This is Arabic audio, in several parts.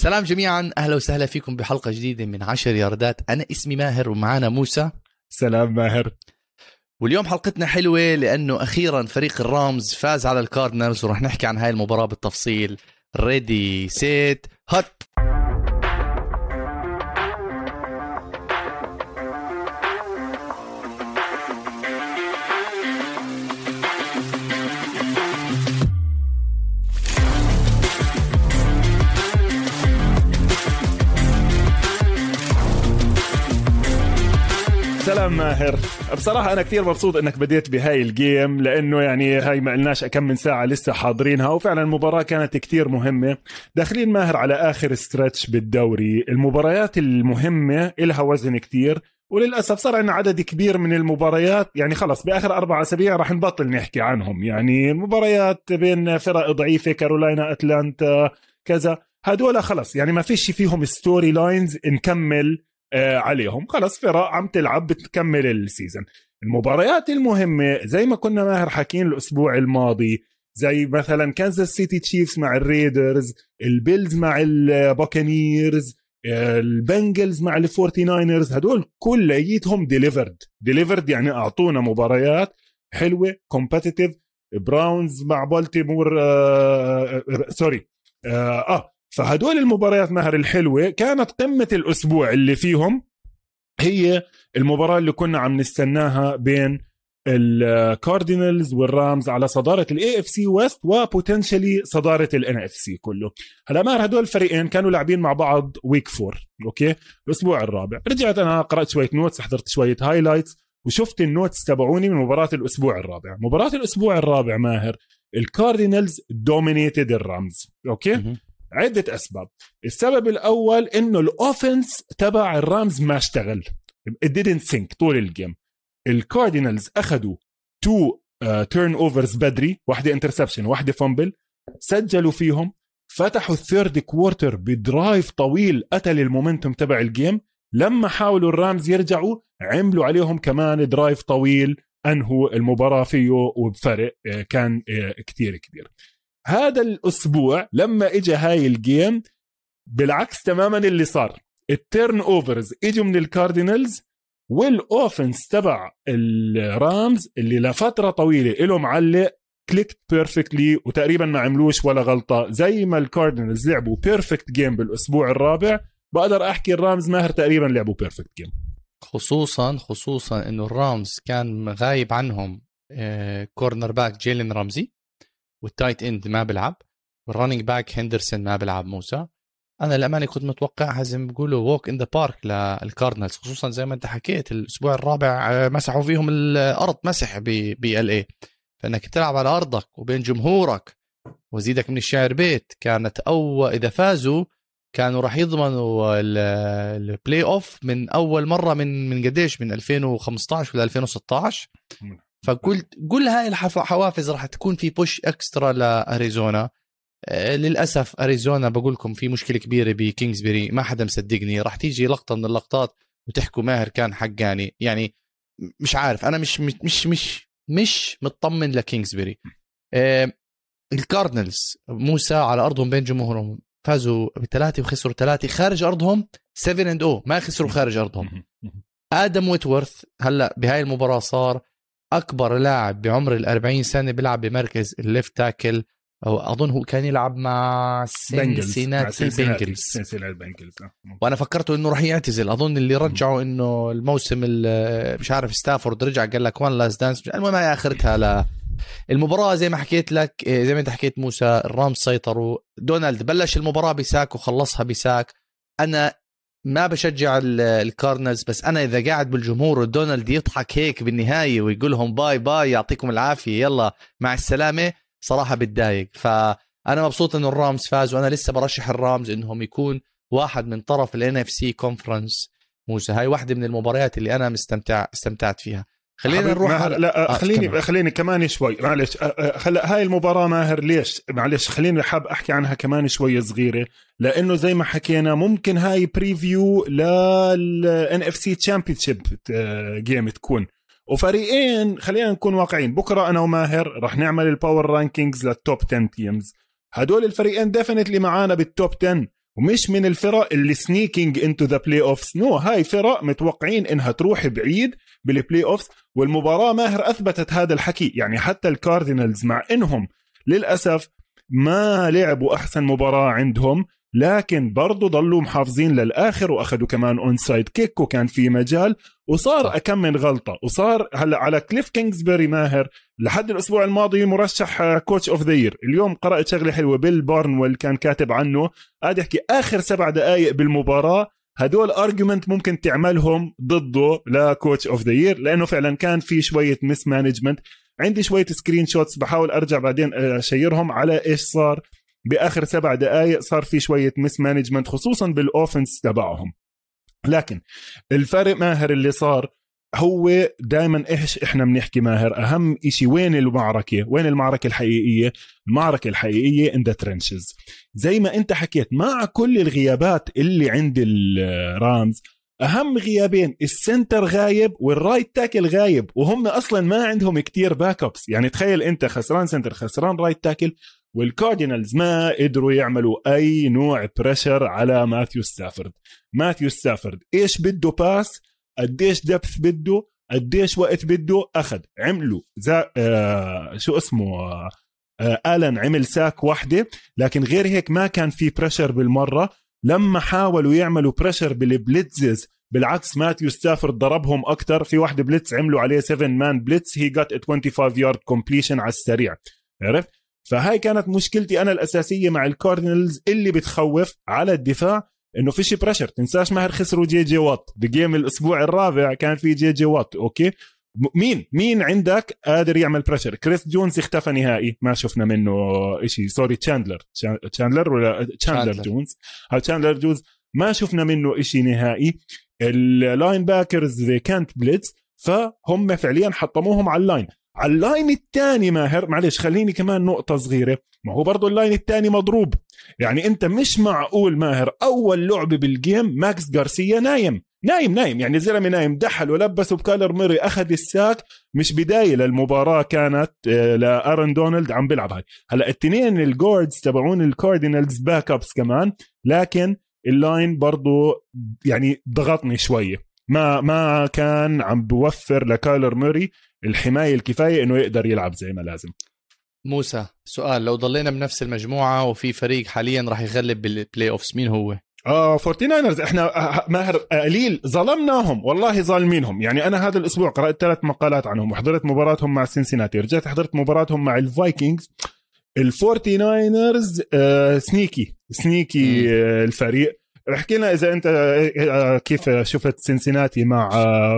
سلام جميعا. أهلا وسهلا فيكم بحلقة جديدة من عشر ياردات. أنا اسمي ماهر ومعنا موسى. سلام ماهر. واليوم حلقتنا حلوة لأنه أخيرا فريق الرامز فاز على الكاردنالز ورح نحكي عن هاي المباراة بالتفصيل. ready set hut ماهر. بصراحة أنا كثير مبسوط إنك بديت بهاي ال game لأنه يعني هاي ما قلناش كم من ساعة لسه حاضرينها وفعلا المباراة كانت كثير مهمة. داخلين ماهر على آخر stretch بالدوري. المباريات المهمة إلها وزن كثير وللأسف صار عندنا عدد كبير من المباريات. يعني خلص بآخر أربع أسابيع راح نبطل نحكي عنهم. يعني المباريات بين فرق ضعيفة كارولاينا أتلانتا كذا. هدول خلص يعني ما فيش فيهم storylines نكمل. عليهم. خلص فرق عم تلعب بتكمل ال season المباريات المهمة زي ما كنا ماهر حاكين الأسبوع الماضي زي مثلا كانزاس سيتي تشيفز مع الريدرز البيلز مع البوكانيرز البنجلز مع الفورتي ناينرز هدول كليتهم delivered delivered يعني أعطونا مباريات حلوة competitive براونز مع بالتيمور آه sorry آه, آه فهدول المباريات ماهر الحلوة كانت قمة الأسبوع اللي فيهم. هي المباراة اللي كنا عم نستناها بين الكاردينالز والرامز على صدارة ال NFC West و potentially صدارة ال NFC كله. هلا ماهر هدول الفريقين كانوا لاعبين مع بعض week four okay؟ الأسبوع الرابع. رجعت أنا قرأت شوية notes حضرت شوية highlights وشفت ال notes تبعوني من مباراة الأسبوع الرابع. مباراة الأسبوع الرابع ماهر الكاردينالز dominated الرامز okay؟ عدة أسباب. السبب الأول إنه ال offense تبع الرامز ما اشتغل. It didn't sync طول ال game. الكاردينالز أخذوا two turnovers بدري واحدة interception واحدة fumble سجلوا فيهم فتحوا ال third quarter ب drive طويل قتل ال momentum تبع ال game. لما حاولوا الرامز يرجعوا عملوا عليهم كمان drive طويل أنهوا المباراة فيه وبفرق آه، كان آه، كتير كبير. هذا الأسبوع لما اجى هاي ال game بالعكس تماما اللي صار. ال turnovers إجوا من الكاردينالز وال offense تبع الرامز اللي لفترة طويلة له معلق clicked perfectly وتقريبا ما عملوش ولا غلطة زي ما الكاردينالز لعبوا perfect game بالأسبوع الرابع. بقدر أحكي الرامز ماهر تقريبا لعبوا perfect game خصوصا خصوصا إنه الرامز كان غايب عنهم cornerback جيلين رمزي. وال tight end ما بيلعب وال running back هندرسون ما بيلعب موسى. أنا للأمانة كنت متوقعها زي ما بيقولوا walk in the park للكاردنالز خصوصا زي ما أنت حكيت الأسبوع الرابع آه، مسحوا فيهم الأرض مسح ب LA فإنك تلعب على أرضك وبين جمهورك وزيدك من الشعر بيت كانت أو إذا فازوا كانوا راح يضمنوا ال playoff من أول مرة من من قديش؟ من 2015 ولا 2016 فقلت كل هاي الحوافز راح تكون في push extra لأريزونا. آه، للأسف أريزونا بقول لكم في مشكلة كبيرة بكينجزبري ما حدا مصدقني. راح تيجي لقطة من اللقطات وتحكوا ماهر كان حقاني. يعني مش عارف أنا مش مش مش مش مطمن لكينجزبري آه الكاردنالز موسى على أرضهم بين جمهورهم. فازوا بثلاثة وخسروا ثلاثة خارج أرضهم 7 and oh ما خسروا خارج أرضهم. آدم ويتورث هلأ بهاي المباراة صار أكبر لاعب بعمر ال 40 سنة بيلعب بمركز ال left tackle أو أظن هو كان يلعب مع سينسيناتي بنجلز بنجلز. وأنا فكرته إنه راح يعتزل. أظن اللي رجعوا إنه الموسم مش عارف ستافورد رجع قال لك one last dance المهم هي آخرتها ل المباراة. زي ما حكيت لك إيه، زي ما أنت حكيت موسى الرامز سيطروا. دونالد بلش المباراة ب sack وخلصها ب sack أنا ما بشجع الكاردنالز بس أنا إذا قاعد بالجمهور ودونالد يضحك هيك بالنهاية ويقول لهم bye bye يعطيكم العافية يلا مع السلامة صراحة بتضايق. فأنا مبسوط إنه الرامز فاز وأنا لسه برشح الرامز إنهم يكون واحد من طرف ال NFC conference موسى هاي واحدة من المباريات اللي أنا مستمتع استمتعت فيها. خلينا نروح على... لا آه خليني كمان. خليني كمان شوي. معلش هلا هاي المباراة ماهر ليش؟ معلش خليني حاب أحكي عنها كمان شوي صغيرة لأنه زي ما حكينا ممكن هاي preview لل NFC championship game تكون. وفريقين خلينا نكون واقعيين بكرة أنا وماهر رح نعمل ال power rankings لل top 10 teams هدول الفريقين definitely معانا بال top 10 ومش من الفرق اللي sneaking into the playoffs no هاي فرق متوقعين إنها تروح بعيد بال playoffs والمباراة ماهر أثبتت هذا الحكي. يعني حتى الكاردينالز مع إنهم للأسف ما لعبوا أحسن مباراة عندهم. لكن برضو ضلوا محافظين للآخر وأخذوا كمان onside kick وكان في مجال وصار كم من غلطة. وصار هلا على كليف كينجزبري ماهر. لحد الأسبوع الماضي مرشح coach of the year اليوم قرأت شغلة حلوة بيل بارنويل كان كاتب عنه. قاعد يحكي آخر سبع دقائق بالمباراة. هدول argument ممكن تعملهم ضده ل coach of the year لأنه فعلا كان في شوية mismanagement عندي شوية screenshots بحاول أرجع بعدين أشيرهم على إيش صار. بآخر سبع دقائق صار في شوية mismanagement خصوصا بال offense تبعهم. لكن الفرق ماهر اللي صار هو دائما إيش إحنا بنحكي ماهر؟ أهم شيء وين المعركة؟ وين المعركة الحقيقية؟ المعركة الحقيقية in the trenches زي ما أنت حكيت مع كل الغيابات اللي عند ال Rams أهم غيابين ال center غايب وال right tackle غايب وهم أصلا ما عندهم كتير backups يعني تخيل أنت خسران center خسران right tackle وال Cardinals ما قدروا يعملوا أي نوع pressure على ماثيو ستافورد ماثيو ستافورد إيش بده pass قديش depth بده؟ قديش وقت بده؟ أخذ عملوا زا آه شو اسمه آه آلن عمل sack واحدة لكن غير هيك ما كان في pressure بالمرة. لما حاولوا يعملوا pressure بال blitzes بالعكس ماثيو ستافورد ضربهم أكثر في واحدة blitz عملوا عليه 7 man blitz هي جات 25 yard completion على السريع. عرفت؟ فهاي كانت مشكلتي أنا الأساسية مع ال Cardinals اللي بتخوف على الدفاع إنه فيش pressure تنساش ماهر خسروا J.J. Watt. ب game الأسبوع الرابع كان في J.J. Watt okay؟ مين؟ مين عندك قادر يعمل pressure كريس جونز اختفى نهائي. ما شفنا منه شيء sorry تشاندلر تشاندلر ولا تشاندلر جونز ها تشاندلر جونز ما شفنا منه شيء نهائي. ال linebackers كانت blitz فهم فعليا حطموهم على ال line على ال line الثاني ماهر معلش خليني كمان نقطة صغيرة. ما هو برضه ال line الثاني مضروب. يعني انت مش معقول ماهر أول لعبة بال game ماكس جارسيا نايم. نايم نايم. يعني زلمة نايم دحل ولبسه بكايلر ميري أخذ ال sack. مش بداية للمباراة كانت آه، لآرون دونالد عم بيلعب هاي. هلأ الاثنين ال guards تبعون ال Cardinals backups كمان. لكن ال line برضه يعني ضغطني شوية. ما ما كان عم بوفر لكايلر ميري الحماية الكفاية إنه يقدر يلعب زي ما لازم. موسى سؤال لو ضلينا بنفس المجموعة وفي فريق حاليا راح يغلب بال playoffs مين هو؟ آه فورتي ناينرز إحنا آه، آه، ماهر قليل. ظلمناهم والله ظالمينهم. يعني أنا هذا الأسبوع قرأت ثلاث مقالات عنهم. وحضرت مباراتهم مع سينسيناتي رجعت حضرت مباراتهم مع ال Vikings ال 49ers آه sneaky sneaky آه الفريق. احكي لنا إذا أنت آه، كيف شفت سينسيناتي مع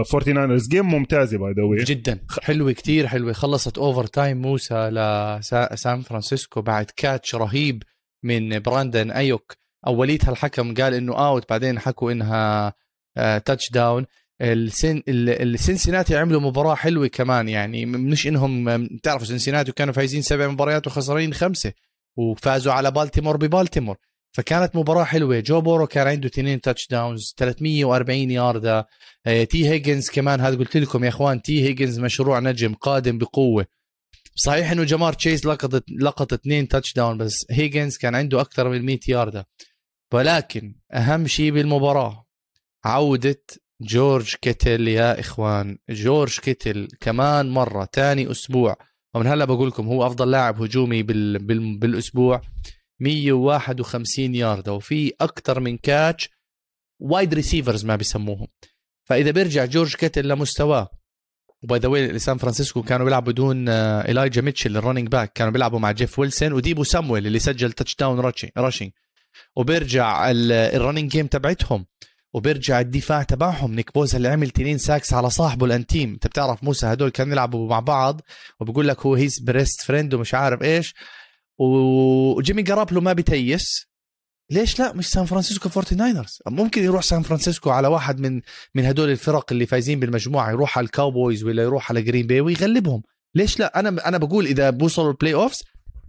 فورتي ناينرز جيم ممتازة by the جدا. حلوة كتير حلوة. خلصت overtime موسى لسان فرانسيسكو بعد catch رهيب من براندن أيوك. اوليتها الحكم قال إنه out بعدين حكوا إنها touch آه، down السن السنسيناتي عملوا مباراة حلوة كمان يعني مش إنهم تعرفوا سنسيناتي كانوا فايزين سبع مباريات وخسرانين خمسة وفازوا على بالتيمور ببالتيمور. فكانت مباراة حلوة. جو بورو كان عنده اثنين touchdowns 340 ياردة تي هيجنز كمان هذا قلت لكم يا إخوان تي هيجنز مشروع نجم قادم بقوة. صحيح إنه جمار تشيز لقطت لقط اثنين touchdown بس هيجنز كان عنده أكثر من 100 ياردة ولكن أهم شيء بالمباراة عودة جورج كيتل يا إخوان. جورج كيتل كمان مرة ثاني أسبوع. ومن هلا بقول لكم هو أفضل لاعب هجومي بال... بال... بالأسبوع. 151 ياردة وفي أكثر من catch wide receivers ما بيسموهم. فإذا بيرجع جورج كيتل لمستواه و by the way سان فرانسيسكو كانوا بيلعبوا بدون إيلايجا ميتشل ال running back كانوا بيلعبوا مع جيف ويلسون وديبو سامويل اللي سجل touchdown rushing وبيرجع ال running game تبعتهم وبيرجع الدفاع تبعهم. نيك بوسا اللي عمل تنين sacks على صاحبه الانتيم أنت بتعرف موسى هدول كانوا يلعبوا مع بعض وبقول لك هو his best friend ومش عارف إيش. وجيمي جرابلو ما بتيس ليش لا؟ مش سان فرانسيسكو فورتي ناينرز ممكن يروح سان فرانسيسكو على واحد من من هدول الفرق اللي فايزين بالمجموعة يروح على ال Cowboys ولا يروح على جرين باي ويغلبهم. ليش لا؟ أنا أنا بقول إذا بوصلوا ال playoffs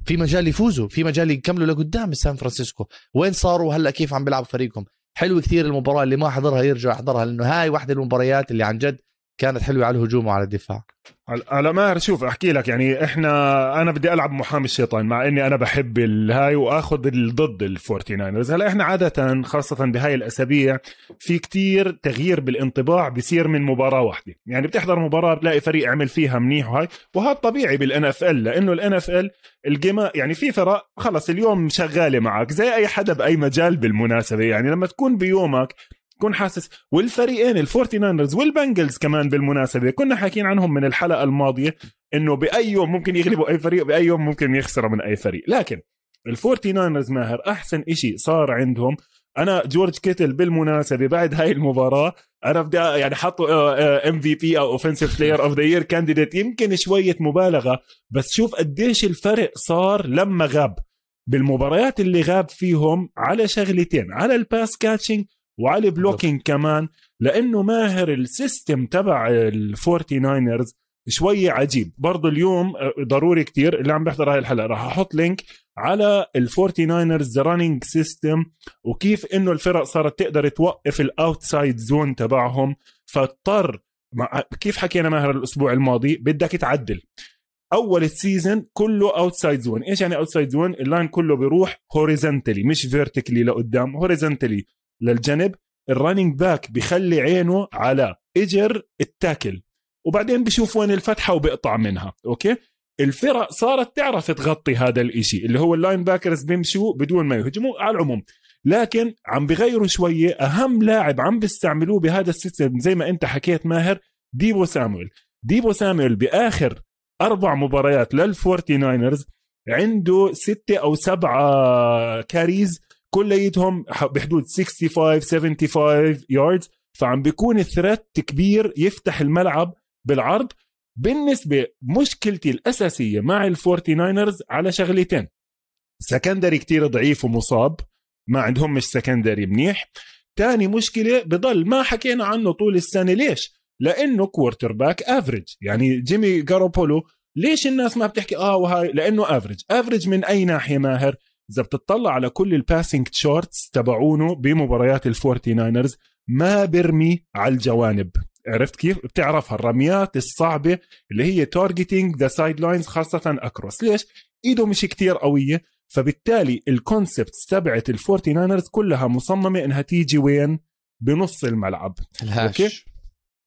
في مجال يفوزوا في مجال يكملوا لقدام سان فرانسيسكو. وين صاروا؟ هلا كيف عم بيلعبوا فريقهم؟ حلو كثير المباراة اللي ما حضرها يرجع يحضرها لأنه هاي واحدة المباريات اللي عن جد كانت حلوة على الهجوم وعلى الدفاع. على ما شوف أحكي لك يعني إحنا أنا بدي ألعب محامي الشيطان مع إني أنا بحب الهاي وآخذ ضد الفورتي ناينرز هلا إحنا عادة خاصة بهاي الأسابيع في كتير تغيير بالانطباع بيصير من مباراة واحدة. يعني بتحضر مباراة بتلاقي فريق عمل فيها منيح وهاي وهذا طبيعي بال NFL لأنه ال NFL ال game يعني في فرق خلص اليوم شغالة معك زي أي حدا بأي مجال بالمناسبة. يعني لما تكون بيومك تكون حاسس والفريقين ال 49ers وال Bengals كمان بالمناسبة كنا حاكيين عنهم من الحلقة الماضية إنه بأي يوم ممكن يغلبوا أي فريق بأي يوم ممكن يخسروا من أي فريق. لكن الفورتي ناينرز ماهر أحسن إشي صار عندهم. أنا جورج كيتل بالمناسبة بعد هاي المباراة أنا بدي يعني حطوا MVP أو offensive player of the year candidate يمكن شوية مبالغة بس شوف قديش الفرق صار لما غاب. بالمباريات اللي غاب فيهم على شغلتين على ال pass catching وعلى blocking كمان لأنه ماهر ال system تبع الفورتي ناينرز شوي عجيب. برضه اليوم آه، ضروري كتير اللي عم بيحضر هاي الحلقة راح أحط link على ال 49ers running system وكيف إنه الفرق صارت تقدر توقف ال outside zone تبعهم. فاضطر كيف حكينا ماهر الأسبوع الماضي؟ بدك تعدل. أول ال season كله outside zone إيش يعني outside zone ال line كله بيروح horizontally مش vertically لقدام horizontally للجنب ال running back بخلي عينه على اجر ال tackle. وبعدين بشوف وين الفتحة وبيقطع منها okay؟ الفرق صارت تعرف تغطي هذا الإشي اللي هو ال linebackers بيمشوا بدون ما يهجموا على العموم. لكن عم بغيروا شوية أهم لاعب عم بيستعملوه بهذا ال system زي ما أنت حكيت ماهر ديبو سامويل. ديبو سامويل بآخر أربع مباريات لل Forty Niners عنده ستة أو سبعة carries كليتهم بحدود 65 75 yards فعم بيكون ال threat كبير يفتح الملعب بالعرض بالنسبة مشكلتي الأساسية مع ال Forty Niners على شغلتين. secondary كتير ضعيف ومصاب ما عندهم مش secondary منيح. تاني مشكلة بضل ما حكينا عنه طول السنة ليش؟ لأنه quarterback average يعني جيمي جاروبولو ليش الناس ما بتحكي آه وهاي؟ لأنه average average من أي ناحية ماهر؟ إذا بتطلع على كل ال passing charts تبعونه بمباريات ال Forty Niners ما برمي على الجوانب. عرفت كيف؟ بتعرفها. الرميات الصعبة اللي هي targeting the sidelines خاصة across ليش؟ إيده مش كتير قوية فبالتالي ال concept تبعت ال Forty Niners كلها مصممة إنها تيجي وين؟ بنص الملعب. ال hash؟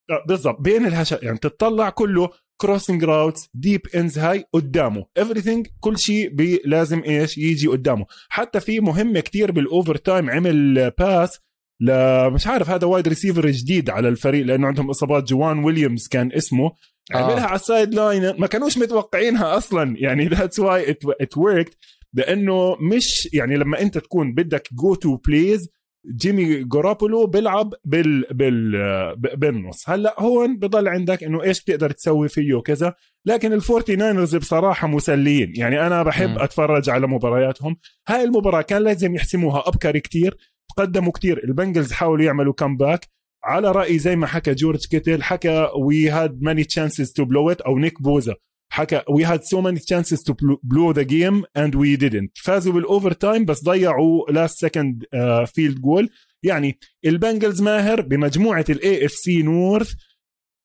آه، بالضبط. بين ال hash يعني تطلع كله crossing routes deep ins هاي قدامه. Everything كل شيء لازم إيش؟ يجي قدامه. حتى في مهمة كتير بال overtime عمل pass ل مش عارف هذا wide receiver جديد على الفريق لأنه عندهم إصابات. جوان ويليامز كان اسمه. آه. عملها على ال sideline. ما كانوش متوقعينها أصلا. يعني that's why it worked لأنه مش يعني لما أنت تكون بدك go-to plays جيمي جاروبولو بيلعب بال بال بالنص. هلأ هون بضل عندك إنه إيش بتقدر تسوي فيه وكذا لكن ال Forty Niners بصراحة مسليين. يعني أنا بحب م. أتفرج على مبارياتهم. هاي المباراة كان لازم يحسموها أبكر كتير تقدموا كتير. ال Bengals حاولوا يعملوا comeback على رايي زي ما حكى جورج كيتل حكى we had many chances to blow it أو نيك بوزا حكى we had so many chances to blow the game and we didn't فازوا بال overtime بس ضيعوا last second field goal يعني ال Bengals ماهر بمجموعة ال AFC North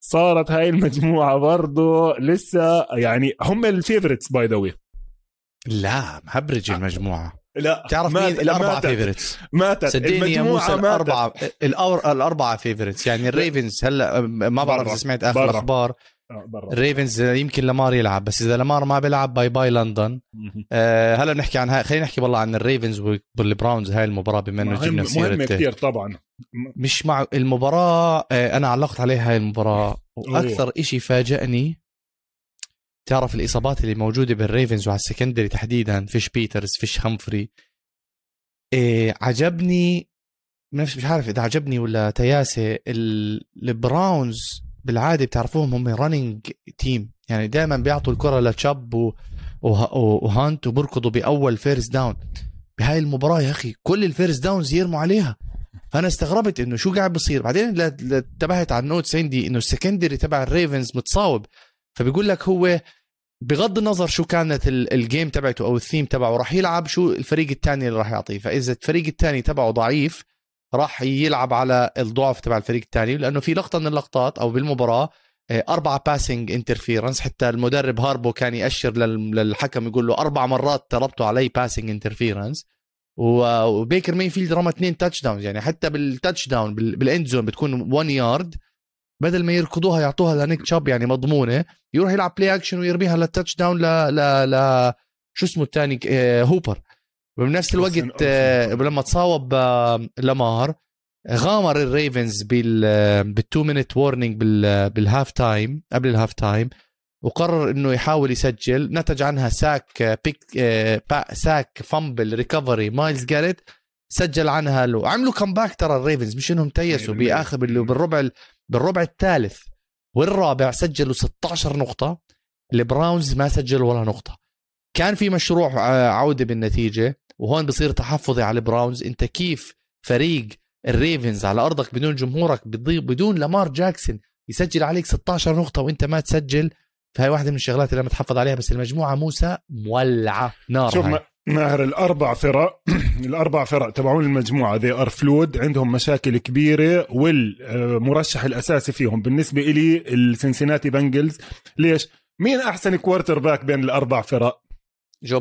صارت هاي المجموعة برضه لسه يعني هم ال favorites by the way لا مهبرج آه. المجموعة. لا تعرف مين الأربعة فيفورتس ماتت. صدقني يا موسى الأربعة الأربعة فيفورتس يعني الريفنز هلا ما بعرف إذا سمعت آخر الأخبار. آه، الريفنز يمكن لامار يلعب بس إذا لامار ما بيلعب باي باي لندن آه هلا بنحكي عن هاي خلينا نحكي والله عن الريفنز والبراونز هاي المباراة بما إنه جبنا سيره مهمة كثير طبعا. مش مع المباراة آه أنا علقت عليها هاي المباراة وأكثر شيء فاجأني تعرف الإصابات اللي موجودة بال Ravens وعلى ال secondary تحديدا فيش بيترز فيش همفري. إيه عجبني مش عارف إذا عجبني ولا تياسة ال Browns بالعادة بتعرفوهم هم running team يعني دائما بيعطوا الكرة لتشاب وهانت وبركضوا بأول first down بهاي المباراة يا أخي كل ال first downs يرموا عليها. فأنا استغربت إنه شو قاعد بصير. بعدين انتبهت على ال notes عندي إنه ال secondary تبع ال Ravens متصاوب. فبيقول لك هو بغض النظر شو كانت ال game تبعته أو الثيم تبعه راح يلعب شو الفريق الثاني اللي راح يعطيه. فإذا الفريق الثاني تبعه ضعيف راح يلعب على الضعف تبع الفريق الثاني لأنه في لقطة من اللقطات أو بالمباراة آه، أربعة passing interference حتى المدرب هاربو كان يأشر للحكم يقول له أربع مرات طلبتوا علي passing interference وبيكر مينفيلد رمى اثنين touchdown يعني حتى بال touchdown بال end zone بتكون 1 يارد بدل ما يركضوها يعطوها لنيك تشاب يعني مضمونة يروح يلعب play action ويرميها لل touchdown ل ل ل شو اسمه الثاني هوبر. بنفس الوقت آه، لما تصاوب آه، لامار غامر ال Ravens بال بال two minute warning بال halftime قبل ال halftime وقرر إنه يحاول يسجل. نتج عنها sack big sack fumble recovery مايلز جاريت سجل عنها له. عملوا comeback ترى ال Ravens مش إنهم تيسوا بآخر بالربع بالربع الثالث. والرابع سجلوا 16 نقطة. ال Browns ما سجلوا ولا نقطة. كان في مشروع آه، عودة بالنتيجة. وهون بصير تحفظي على ال Browns. انت كيف فريق ال Ravens على أرضك بدون جمهورك بدون لامار جاكسون يسجل عليك 16 نقطة وانت ما تسجل؟ فهي واحدة من الشغلات اللي أنا متحفظ عليها بس المجموعة موسى مولعة. نار شوف هاي. ماهر الأربع فرق الأربع فرق تبعون المجموعة they are flawed عندهم مشاكل كبيرة والمرشح الأساسي فيهم بالنسبة لي ال Cincinnati Bengals. ليش؟ مين أحسن quarterback بين الأربع فرق؟ جو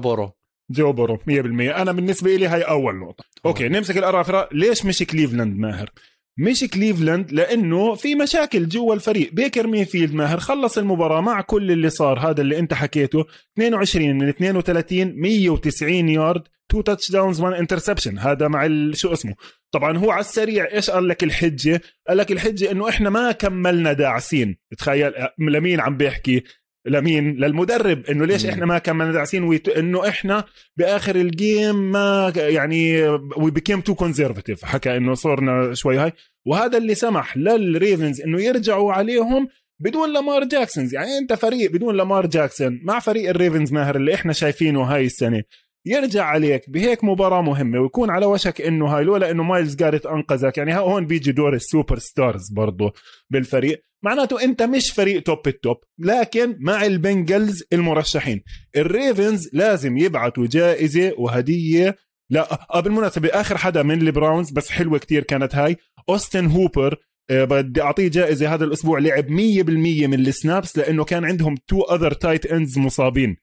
بورو 100% أنا بالنسبة لي هاي أول نقطة. okay. نمسك الاربع فرق ليش مش كليفلاند ماهر؟ مش كليفلاند لأنه في مشاكل جوا الفريق. بيكر مينفيلد ماهر خلص المباراة مع كل اللي صار هذا اللي أنت حكيته. 22 من 32 190 yard two touchdowns one interception هذا مع شو اسمه؟ طبعا هو على السريع إيش قال لك الحجة؟ قال لك الحجة إنه إحنا ما كملنا داعسين. تخيل لمين عم بيحكي؟ لمين؟ للمدرب إنه ليش إحنا ما كملنا داعسين ويت... إنه إحنا بآخر ال game ما يعني we became too conservative حكى إنه صرنا شوي هاي. وهذا اللي سمح للريفنز إنه يرجعوا عليهم بدون لامار جاكسونز يعني أنت فريق بدون لامار جاكسون مع فريق الريفنز ماهر اللي إحنا شايفينه هاي السنة. يرجع عليك بهيك مباراة مهمة ويكون على وشك إنه هاي لولا إنه مايلز جاريت أنقذك. يعني هون بيجي دور ال superstars برضه بالفريق. معناته أنت مش فريق top ال top لكن مع البنجلز المرشحين. الريفنز لازم يبعثوا جائزة وهدية. لا آه، بالمناسبة آخر حدا من البراونز بس حلوة كتير كانت هاي. أوستن هوبر آه، بدي أعطيه جائزة هذا الأسبوع لعب 100% من ال snaps لأنه كان عندهم two other tight ends مصابين.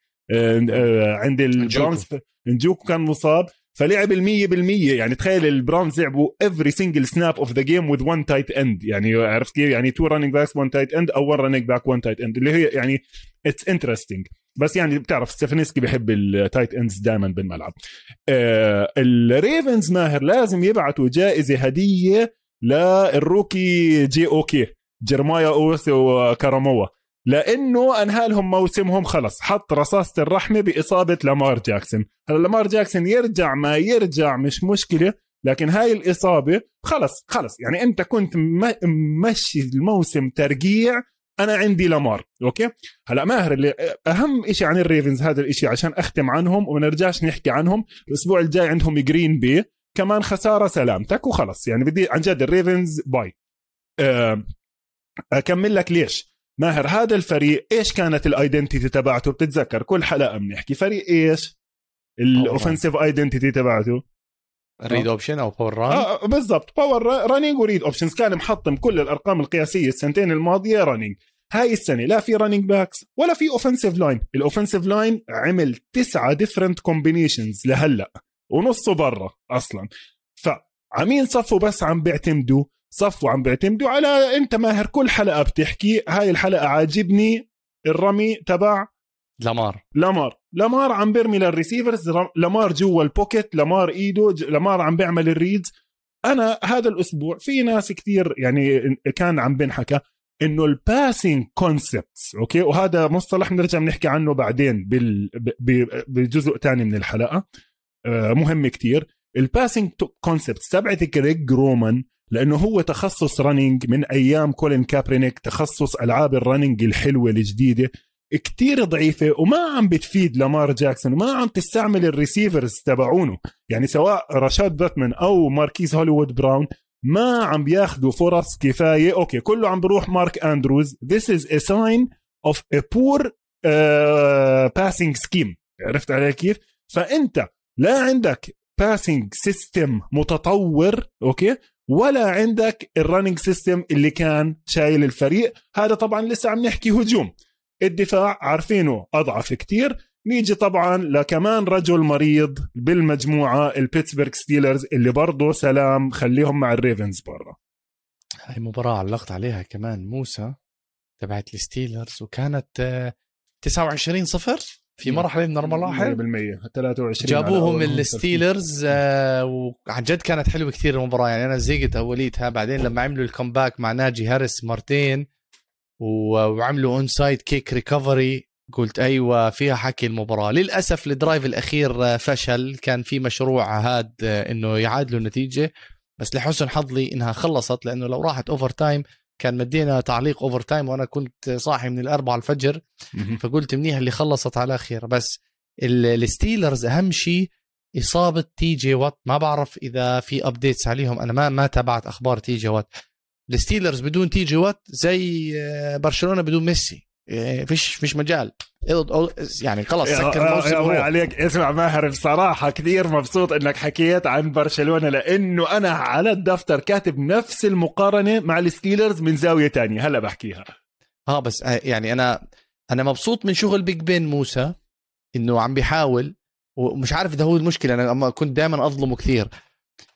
عند البراونز نجوكو كان مصاب فلعب ال 100% يعني تخيل البراونز لعبوا every single snap of the game with one tight end. يعني عرفت كيف؟ يعني two running backs one tight end أو one running back one tight end. اللي هي يعني it's interesting. بس يعني بتعرف ستيفانسكي بيحب ال tight ends دائما بالملعب. آه الريفنز ماهر لازم يبعثوا جائزة هدية لل rookie جي أوكي جيرمايا اوسو كاراموا لأنه انهى لهم موسمهم خلص. حط رصاصة الرحمة بإصابة لامار جاكسون. هلا لامار جاكسون يرجع ما يرجع مش مشكلة لكن هاي الإصابة خلص خلص. يعني أنت كنت مشي الموسم ترقيع أنا عندي لامار. أوكي؟ هلا ماهر اللي أهم شيء عن الريفنز هذا الشيء عشان أختم عنهم وما نرجعش نحكي عنهم الأسبوع الجاي عندهم جرين بي. كمان خسارة سلامتك وخلص. يعني بدي عن جد الريفنز bye. آه، أكمل لك ليش. ماهر هذا الفريق إيش كانت ال identity تبعته؟ بتتذكر كل حلقة بنحكي فريق إيش؟ ال offensive identity تبعته. read option أو power run آه بالضبط power running و read options كان محطم كل الأرقام القياسية السنتين الماضية running هاي السنة لا في running backs ولا في offensive line ال offensive line عمل تسعة different combinations لهلأ ونصه برا أصلا. فعمين صفوا بس عم بيعتمدوا صفوا عم بيعتمدوا على انت ماهر كل حلقة بتحكي هاي الحلقة عاجبني الرمي تبع لامار. لامار. لامار عم بيرمي لل receivers لامار جوا ال pocket لامار ايده لامار عم بيعمل ال reads. أنا هذا الأسبوع في ناس كثير يعني كان عم بنحكى إنه ال passing concepts أوكي؟ وهذا مصطلح بنرجع بنحكي عنه بعدين بال بجزء ثاني من الحلقة. آه، مهم كتير. ال passing concepts تبعت كريج رومان لأنه هو تخصص running من أيام كولين كابرينيك تخصص ألعاب ال running الحلوة الجديدة كتير ضعيفة وما عم بتفيد لامار جاكسون وما عم تستعمل ال receivers تبعونه. يعني سواء رشاد باتمان أو ماركيز هوليوود براون ما عم بياخذوا فرص كفاية. أوكي كله عم بروح مارك This is a sign of a poor uh, passing scheme. عرفت علي كيف؟ فأنت لا عندك passing system متطور أوكي؟ ولا عندك ال running system اللي كان شايل الفريق. هذا طبعا لسه عم نحكي هجوم. الدفاع عارفينه أضعف كتير. نيجي طبعا لكمان رجل مريض بالمجموعة البيتسبرغ ستيلرز اللي برضه سلام خليهم مع الريفنز برا. هاي مباراة علقت عليها كمان موسى تبعت الستيلرز وكانت 29 صفر. في مرحلة من المراحل؟ 100% 23 جابوهم الستيلرز آه وعن جد كانت حلوة كثير المباراة. يعني أنا زيقت أوليتها. بعدين لما عملوا ال comeback مع ناجي هاريس مرتين وعملوا onside kick recovery قلت أيوه فيها حكي المباراة. للأسف ال drive الأخير آه، فشل. كان في مشروع هاد آه، إنه يعادلوا النتيجة. بس لحسن حظي إنها خلصت لأنه لو راحت overtime كان مدينا تعليق overtime وأنا كنت صاحي من الاربعة الفجر فقلت منيح اللي خلصت على خير. بس الستيلرز أهم شيء إصابة تي جي وات ما بعرف إذا في updates عليهم. أنا ما ما تابعت أخبار تي جي وات الستيلرز بدون تي جي وات زي آه، برشلونة بدون ميسي. فيش فيش مجال. يعني خلص سكر الموسم عليك. اسمع ماهر بصراحة كثير مبسوط إنك حكيت عن برشلونة لأنه أنا على الدفتر كاتب نفس المقارنة مع الستيلرز من زاوية تانية. هلا بحكيها. آه بس آه، يعني أنا أنا مبسوط من شغل بيج بين موسى إنه عم بيحاول ومش عارف إذا هو المشكلة أنا كنت دائما أظلمه كثير.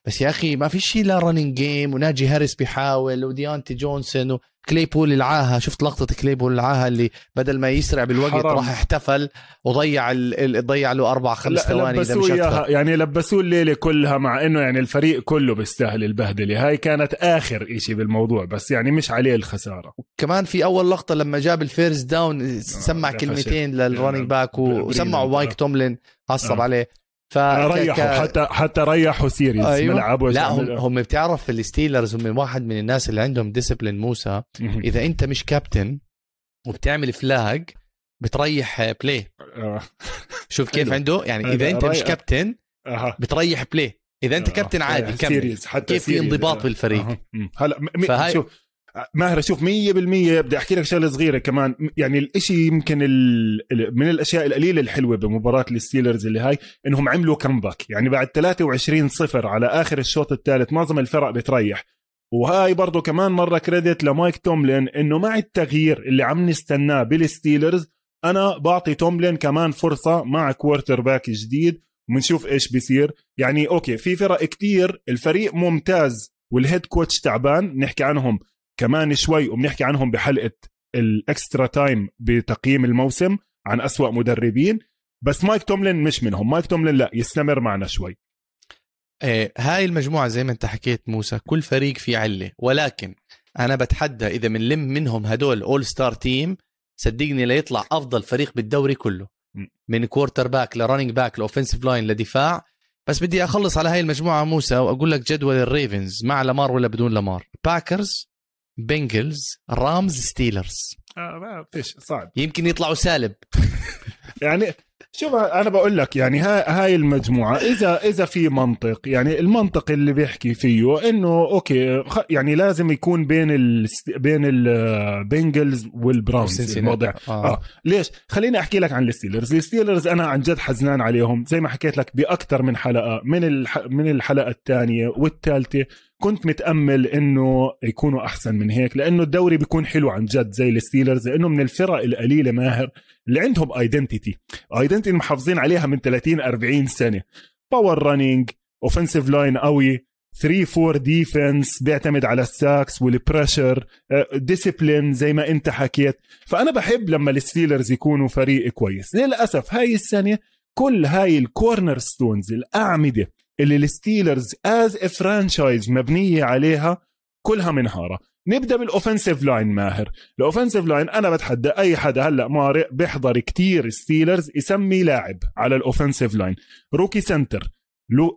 بس يا أخي ما في شيء لا running game وناجي هاريس بيحاول وديانتي جونسون وكليبول العاهه شفت لقطة كليبول العاهه اللي بدل ما يسرع بالوقت حرام. راح احتفل وضيع ضيع له أربع خمس ثواني إذا مش يعني لبسوه الليلة كلها مع إنه يعني الفريق كله بيستاهل البهدلة. هاي كانت آخر إشي بالموضوع بس يعني مش عليه الخسارة. كمان في أول لقطة لما جاب ال first down آه، سمع آه كلمتين لل running back وسمعوا مايك توملين عصب آه. عليه. ف ريحوا حتى حتى ريحوا سيريز أيوة. ملعبوا لا هم, هم بتعرف الستيلرز هم واحد من الناس اللي عندهم ديسيبلين موسى. إذا أنت مش كابتن وبتعمل فلاج بتريح بلاي آه. شوف كيف عنده؟ يعني إذا أنت مش كابتن بتريح بلاي إذا أنت كابتن عادي كمل. كيف في انضباط بالفريق. هلا. شوف ماهر شوف 100% بدي أحكي لك شغلة صغيرة كمان. يعني الإشي يمكن من الأشياء القليلة الحلوة بمباراة الستيلرز اللي هاي إنهم عملوا comeback يعني بعد 23 صفر على آخر الشوط الثالث معظم الفرق بتريح. وهاي برضه كمان مرة credit لمايك توملين إنه مع التغيير اللي عم نستناه بالستيلرز أنا بعطي توملين كمان فرصة مع quarterback جديد. وبنشوف إيش بيصير. يعني okay في فرق كتير الفريق ممتاز وال head coach تعبان نحكي عنهم. كمان شوي وبنحكي عنهم بحلقة ال extra time بتقييم الموسم عن أسوأ مدربين بس مايك توملين مش منهم مايك توملين لا يستمر معنا شوي. إيه هاي المجموعة زي ما انت حكيت موسى كل فريق في علة ولكن أنا بتحدى إذا بنلم منهم هدول all star team صدقني ليطلع أفضل فريق بالدوري كله. من quarterback ل running back ل offensive line لدفاع بس بدي أخلص على هاي المجموعة موسى وأقول لك جدول الريفنز مع لامار ولا بدون لامار. باكرز بنجلز رامز ستيلرز آه ما فيش صعب. يمكن يطلعوا سالب. يعني شوف أنا بقول لك يعني هاي هاي المجموعة اذا إذا في منطق يعني المنطق اللي بيحكي فيه إنه okay يعني لازم يكون بين ال بين البنجلز والبراونز الوضع. آه. آه. ليش؟ خليني أحكي لك عن الستيلرز الستيلرز أنا عن جد حزنان عليهم زي ما حكيت لك بأكثر من حلقة من الح... من الحلقة الثانية والثالثة. كنت متأمل إنه يكونوا أحسن من هيك لأنه الدوري بيكون حلو عن جد زي الستيلرز لأنه من الفرق القليلة ماهر اللي عندهم identity identity محافظين عليها من 30 40 سنة. power running offensive line قوي 3 4 defense بيعتمد على ال sacks وال pressure discipline زي ما أنت حكيت. فأنا بحب لما الستيلرز يكونوا فريق كويس. للأسف هاي السنة كل هاي ال cornerstones الأعمدة اللي الستيلرز as franchise مبنية عليها كلها منهارة. نبدأ بال offensive line ماهر. ال offensive line أنا بتحدى أي حدا هلأ مارق بيحضر كتير ستيلرز يسمي لاعب على ال offensive line rookie center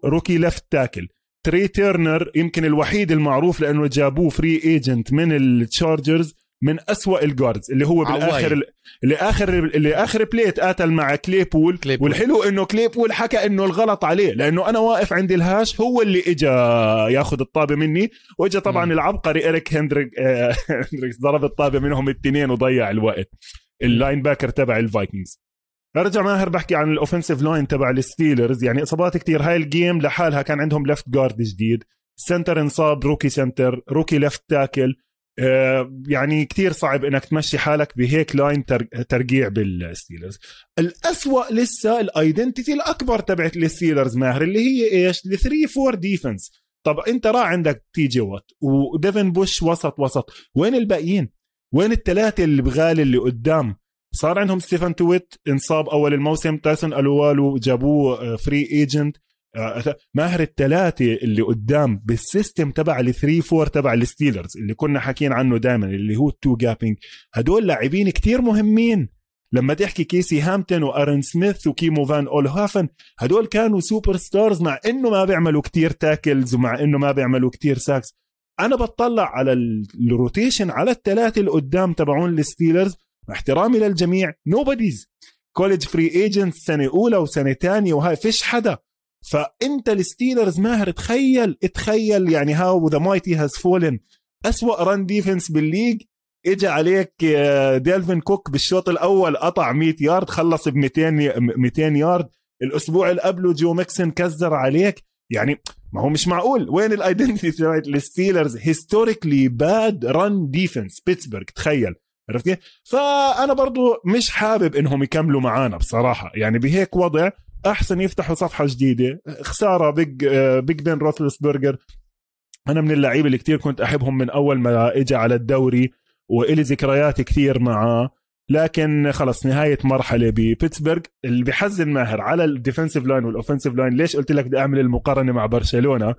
rookie left tackle تري تيرنر يمكن الوحيد المعروف لأنه جابوه free agent من التشارجرز من أسوأ ال guards اللي هو بالآخر اللي آخر اللي آخر play اتقاتل مع كليبول, كليبول. والحلو إنه كليبول حكى إنه الغلط عليه لأنه أنا واقف عند ال hash هو اللي اجى ياخذ الطابة مني واجى طبعا م. العبقري اريك هندريك آه، هندريكس ضرب الطابة منهم الاثنين وضيع الوقت ال linebacker تبع الفايكنجز ارجع ماهر بحكي عن ال offensive line تبع الستيلرز يعني إصابات كتير هاي ال game لحالها كان عندهم left guard جديد center انصاب rookie center rookie left tackle يعني كتير صعب إنك تمشي حالك بهيك line ترقيع بالستيلرز. الأسوأ لسه ال identity الأكبر تبعت الستيلرز ماهر اللي هي إيش؟ ال 3 4 ديفنس طب أنت راح عندك تي جي وات وديفن بوش وسط وسط. وين الباقيين؟ وين الثلاثه اللي بغالي اللي قدام؟ صار عندهم ستيفن تويت انصاب أول الموسم تايسون الوالو جابوه فري آه، ايجنت آه، ماهر الثلاثه اللي قدام بالسيستم تبع ال 3 4 تبع الستيلرز اللي كنا حاكيين عنه دائما اللي هو التو جابينج هدول لاعبين كتير مهمين. لما تحكي كيسي هامتون وأرن سميث وكيمو فان أولهافن هدول كانوا superstars مع إنه ما بيعملوا كتير tackles ومع إنه ما بيعملوا كتير sacks أنا بطلع على ال rotation على الثلاثه اللي قدام تبعون الستيلرز احترامي للجميع. nobodies college free agent سنة أولى وسنة ثانية وهاي فيش حدا فانت الستيلرز ماهر تخيل تخيل يعني how the mighty has fallen اسوء run defense بال league. اجى عليك آه، دالفين كوك بالشوط الأول قطع 100 يارد خلص ب 200 200 يارد. الأسبوع اللي قبله جو ميكسن كزر عليك. يعني ما هو مش معقول. وين ال identity تبعت الستيلرز historically bad run defense بيتسبرغ تخيل. عرفت كيف؟ فأنا برضو مش حابب إنهم يكملوا معانا بصراحة. يعني بهيك وضع أحسن يفتحوا صفحة جديدة. خسارة big Big Ben روثلسبرجر أنا من اللعيبة اللي كتير كنت أحبهم من أول ما اجى على الدوري وإلي ذكريات كثير معاه. لكن خلص نهاية مرحلة ببيتسبرغ اللي بحزن ماهر على ال defensive line وال offensive line ليش قلت لك بدي أعمل المقارنة مع برشلونة؟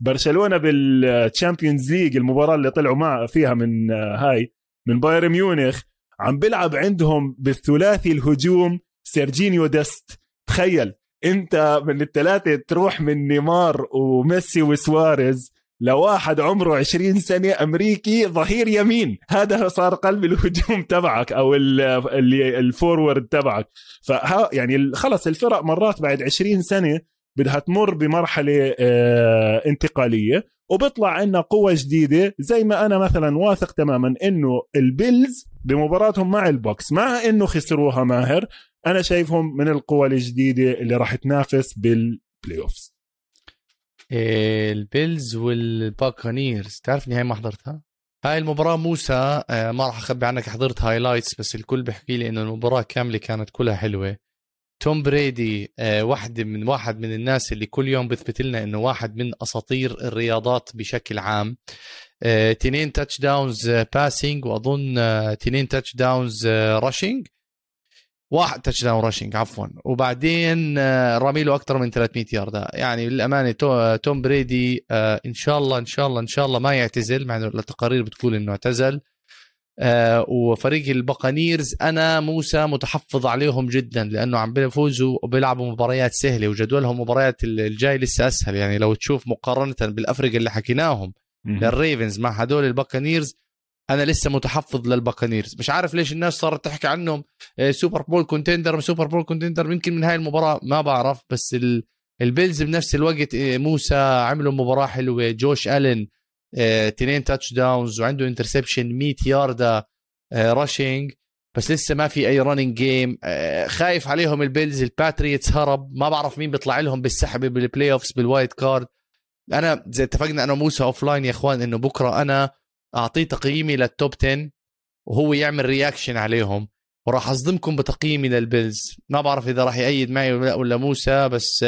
برشلونة بال Champions League المباراة اللي طلعوا مع فيها من هاي من بايرن ميونخ عم بيلعب عندهم بالثلاثي الهجوم سيرجينيو دست تخيل انت من الثلاثة تروح من نيمار وميسي وسواريز لواحد عمره 20 سنة أمريكي ظهير يمين. هذا صار قلب الهجوم تبعك أو ال forward تبعك. فها يعني خلص الفرق مرات بعد 20 سنة بدها تمر بمرحلة آه انتقالية. وبيطلع عندنا قوة جديدة زي ما أنا مثلا واثق تماما إنه البيلز بمباراتهم مع البكس مع إنه خسروها ماهر أنا شايفهم من القوى الجديدة اللي راح تنافس بال playoffs البيلز والباكانيرز تعرفني هاي ما حضرتها؟ هاي المباراة موسى آه، ما راح أخبي عنك حضرت highlights بس الكل بيحكي لي إنه المباراة كاملة كانت كلها حلوة. توم بريدي آه، واحد من واحد من الناس اللي كل يوم بيثبت لنا إنه واحد من أساطير الرياضات بشكل عام. تنين touchdowns passing وأظن تنين touchdowns rushing واحد touchdown rushing عفوا. وبعدين آه، رامي له أكثر من 300 يارده يعني للامانه توم بريدي آه، إن شاء الله إن شاء الله إن شاء الله ما يعتزل مع إنه التقارير بتقول إنه اعتزل. وفريق البقانيرز أنا موسى متحفظ عليهم جدا لأنه عم بيفوزوا وبيلعبوا مباريات سهلة وجدولهم مباريات الجاي لسه أسهل. يعني لو تشوف مقارنة بالافرقه اللي حكيناهم للريفنز مع هدول البقانيرز أنا لسه متحفظ للباكانيرز مش عارف ليش الناس صارت تحكي عنهم Super Bowl contender Super Bowl contender يمكن من هاي المباراة ما بعرف بس البيلز بنفس الوقت آه، موسى عملوا مباراة حلوة جوش ألن اثنين touchdowns وعنده interception 100 يارده rushing بس لسه ما في أي running game خايف عليهم البيلز الباتريتس هرب. ما بعرف مين بيطلع لهم بالسحبه بال playoffs بال wild card أنا زي اتفقنا أنا وموسى offline يا إخوان إنه بكرة أنا أعطيه تقييمي لل top 10 وهو يعمل reaction عليهم. وراح أصدمكم بتقييمي للبيلز. ما بعرف إذا راح يأيد معي ولا موسى بس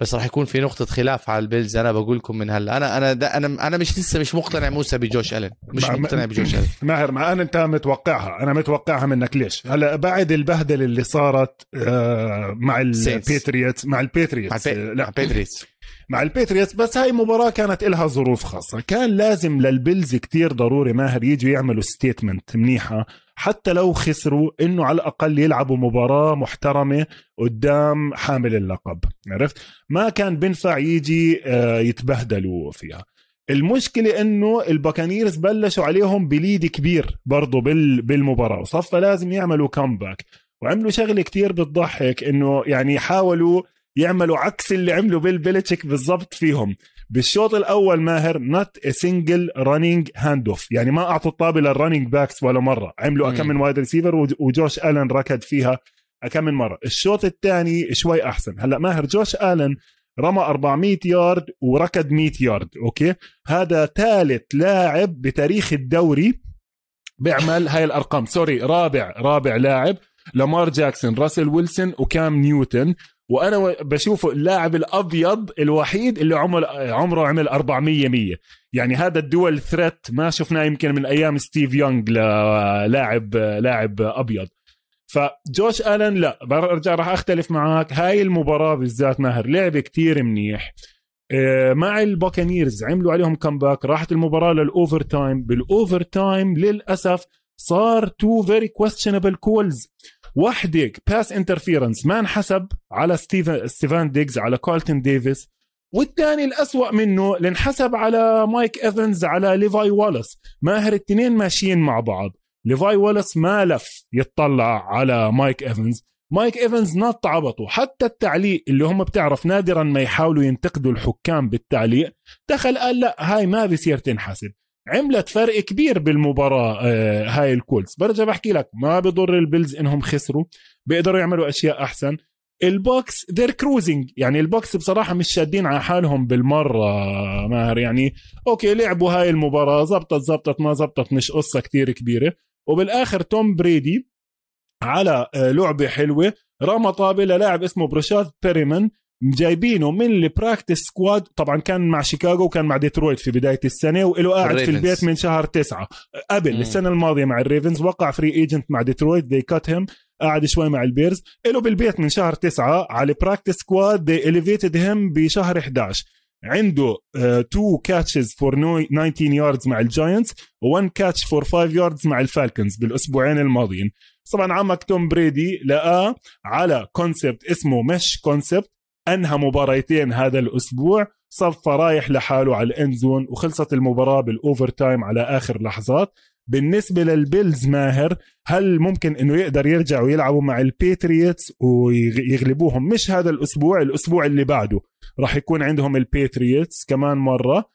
بس راح يكون في نقطة خلاف على البيلز. أنا بقول لكم من هلا أنا أنا أنا أنا مش لسه مش مقتنع موسى بجوش ألن مش مقتنع بجوش ألن ماهر مع أنا أنت متوقعها. أنا متوقعها منك. ليش؟ هلا بعد البهدلة اللي صارت آه، مع البيتريتس مع البيتريتس لا. البيتريتس مع البيتريتس بس هاي المباراة كانت إلها ظروف خاصة. كان لازم للبيلز كتير ضروري ماهر يجوا يعملوا statement منيحة. حتى لو خسروا إنه على الأقل يلعبوا مباراة محترمة قدام حامل اللقب عرفت؟ ما كان بنفع يجي آه، يتبهدلوا فيها. المشكلة إنه الباكانيرز بلشوا عليهم ب lead كبير برضه بالمباراة وصفى لازم يعملوا comeback وعملوا شغلة كتير بتضحك إنه يعني حاولوا يعملوا عكس اللي عملوا بيل بيلتشيك بالضبط فيهم. بالشوط الأول ماهر not single running hand off يعني ما أعطوا الطابه لل running backs ولا مرة. عملوا كم من wide receiver وجوش ألن ركض فيها كم من مرة. الشوط الثاني شوي أحسن. هلأ ماهر جوش ألن رمى 400 يارد وركض 100 يارد okay؟ هذا ثالث لاعب بتاريخ الدوري بيعمل هاي الأرقام. sorry رابع رابع لاعب. لامار جاكسون راسل ويلسون وكام نيوتن وأنا بشوفه اللاعب الأبيض الوحيد اللي عمر عمره عمل 400 100 يعني هذا ال dual threat ما شفناه يمكن من أيام ستيف يونغ لاعب لاعب أبيض. فجوش آلن لا برجع راح أختلف معك هاي المباراة بالذات ماهر لعب كتير منيح. آه، مع البوكانيرز عملوا عليهم comeback راحت المباراة لل overtime بال overtime للأسف صار two very questionable calls وحده pass interference ما انحسب على ستيفن ستيفان ديجز على كارلتن ديفيس. والثاني الأسوأ منه اللي انحسب على مايك إيفنز على ليفاي والاس. ماهر التنين ماشيين مع بعض. ليفاي والاس ما لف يطلع على مايك إيفنز. مايك إيفنز نط عبطه. حتى التعليق اللي هم بتعرف نادرا ما يحاولوا ينتقدوا الحكام بالتعليق دخل قال لا هاي ما بصير تنحسب. عملت فرق كبير بالمباراة آه هاي ال calls. برجع بحكي لك ما بضر البيلز إنهم خسروا بيقدروا يعملوا أشياء أحسن. البوكس they're cruising يعني البوكس بصراحة مش شادين على حالهم بالمرة ماهر. يعني okay لعبوا هاي المباراة زبطت زبطت ما زبطت مش قصة كتير كبيرة. وبالآخر توم بريدي على آه، لعبة حلوة رمى طابة للاعب اسمه بريشاد بيريمان جايبينه من ال practice squad طبعا كان مع شيكاغو وكان مع ديترويت في بداية السنة وله قاعد في البيت من شهر تسعة. قبل مم. السنة الماضية مع الريفنز وقع free agent مع ديترويت they cut him قاعد شوي مع البيرز. له بالبيت من شهر تسعة على ال practice squad they elevated him بشهر 11 عنده 2 catches for 19 yards مع الجاينتس و1 catch for 5 yards مع الفالكنز بالأسبوعين الماضيين. طبعا عمك توم بريدي لقاه على concept اسمه مش concept أنهى مباريتين هذا الأسبوع صفى رايح لحاله على ال end zone وخلصت المباراة بال overtime على آخر لحظات. بالنسبة للبيلز ماهر هل ممكن إنه يقدر يرجع ويلعبوا مع البيتريتس ويغلبوهم؟ مش هذا الأسبوع الأسبوع اللي بعده. راح يكون عندهم البيتريتس كمان مرة.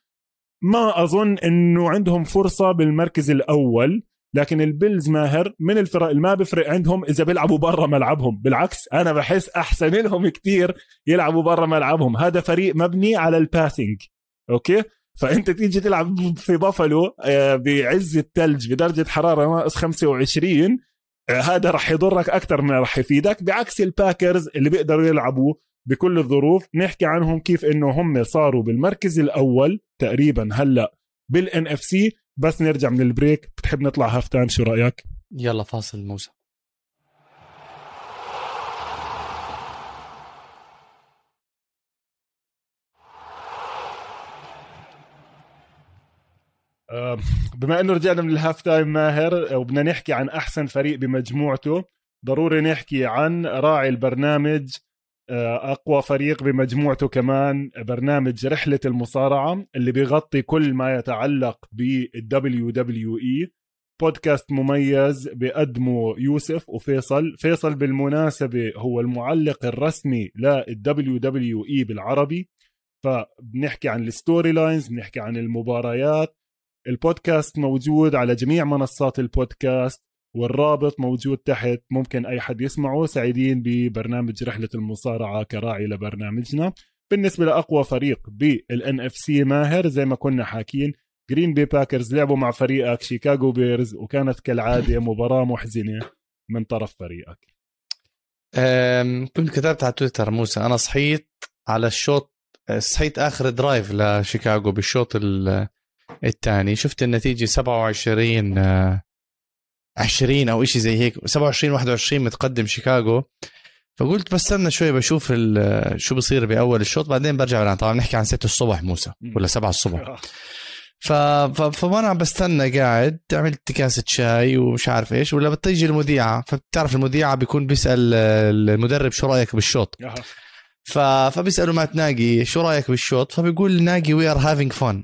ما أظن إنه عندهم فرصة بالمركز الأول. لكن البيلز ماهر من الفرق اللي ما بفرق عندهم إذا بيلعبوا برا ملعبهم. بالعكس أنا بحس أحسن لهم كتير يلعبوا برا ملعبهم. هذا فريق مبني على ال passing okay؟ فأنت تيجي تلعب في بافلو آه، بعز الثلج بدرجة حرارة ناقص 25 آه، هذا راح يضرك أكثر من راح يفيدك. بعكس الباكرز اللي بيقدروا يلعبوا بكل الظروف نحكي عنهم كيف إنه هم صاروا بالمركز الأول تقريبا هلأ بال NFC بس نرجع من ال break. بتحب نطلع halftime شو رأيك؟ يلا فاصل موسى. بما إنه رجعنا من ال halftime ماهر وبدنا نحكي عن أحسن فريق بمجموعته ضروري نحكي عن راعي البرنامج أقوى فريق بمجموعته كمان برنامج رحلة المصارعة اللي بيغطي كل ما يتعلق بال WWE. بودكاست مميز بقدمه يوسف وفيصل. فيصل بالمناسبة هو المعلق الرسمي لل WWE بالعربي. فبنحكي عن ال storylines بنحكي عن المباريات. البودكاست موجود على جميع منصات البودكاست. والرابط موجود تحت ممكن أي حد يسمعه. سعيدين ببرنامج رحلة المصارعة كراعي لبرنامجنا. بالنسبة لأقوى فريق بال NFC ماهر زي ما كنا حاكين جرين باي باكرز لعبوا مع فريقك شيكاغو بيرز وكانت كالعادة مباراة محزنة من طرف فريقك. كنت كتبت على تويتر موسى أنا صحيت على الشوط صحيت آخر درايف لشيكاغو بالشوط الثاني. شفت النتيجة 27 20 أو شيء زي هيك 27 21 متقدم شيكاغو. فقلت بستنى شوي بشوف شو بصير بأول الشوط بعدين برجع بنام طبعا نحكي عن 6 الصبح موسى ولا 7 الصبح. آه. ف... ف... فانا بستنى قاعد عملت كاسه شاي ومش عارف إيش ولا بتيجي المذيعة. فبتعرف المذيعة بيكون بيسأل المدرب شو رأيك بالشوط. ف... فبيسألوا مات ناقي شو رأيك بالشوط؟ فبيقول ناقي we are having fun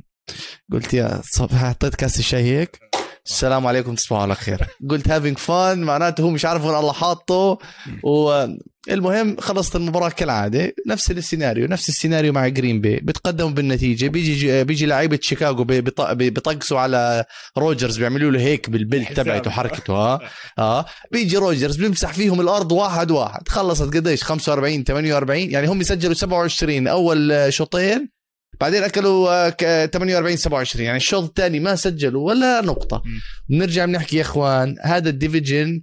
قلت يا صب حطيت كاسه شاي هيك. السلام عليكم تصبحوا على خير. قلت having fun معناته هو مش عارف وين الله حاطه. و المهم خلصت المباراة كالعادة. نفس السيناريو نفس السيناريو مع جرين باي بتقدموا بالنتيجة. بيجي بيجي لعيبة شيكاغو بيطقسوا على روجرز بيعملوا له هيك بال belt تبعته حركته آه آه. بيجي روجرز بيمسح فيهم الأرض واحد واحد. خلصت قديش؟ 45 48 يعني هم سجلوا 27 أول شوطين. بعدين أكلوا 48 27 يعني الشوط الثاني ما سجلوا ولا نقطة. بنرجع بنحكي يا إخوان هذا ال division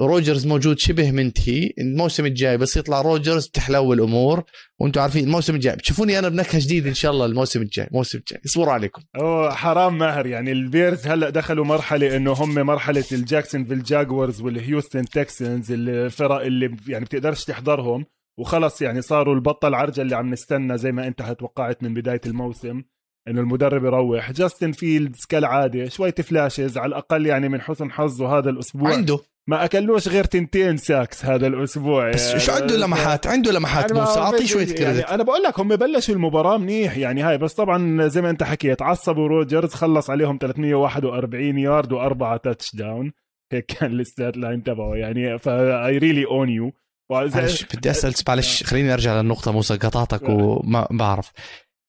روجرز موجود شبه منتهي. الموسم الجاي بس يطلع روجرز بتحلو الأمور. وأنتم عارفين الموسم الجاي بتشوفوني أنا بنكهة جديدة إن شاء الله الموسم الجاي الموسم الجاي. اصبروا عليكم. أوه حرام ماهر. يعني البيرز هلأ دخلوا مرحلة إنه هم مرحلة الجاكسونفيل جاكوارز والهيوستن تكسنز الفرق اللي يعني بتقدرش تحضرهم. وخلص يعني صاروا البطة العرجة اللي عم نستنى زي ما انت توقعت من بداية الموسم انه المدرب يروح. جاستن فيلدز كالعادة شوية flashes على الأقل يعني من حسن حظه هذا الأسبوع. عنده. ما أكلوش غير تنتين sacks هذا الأسبوع بس شو عنده لمحات؟ عنده لمحات يعني موسى. أعطيه شوية credit. يعني أنا بقول لك هم بلشوا المباراة منيح يعني هاي بس طبعا زي ما انت حكيت عصبوا روجرز خلص عليهم 341 يارد وأربعة touchdown هيك كان ال stat line تبعه يعني ف I really own you معلش بدي أسأل معلش خليني أرجع للنقطة موسى قطعتك وما بعرف.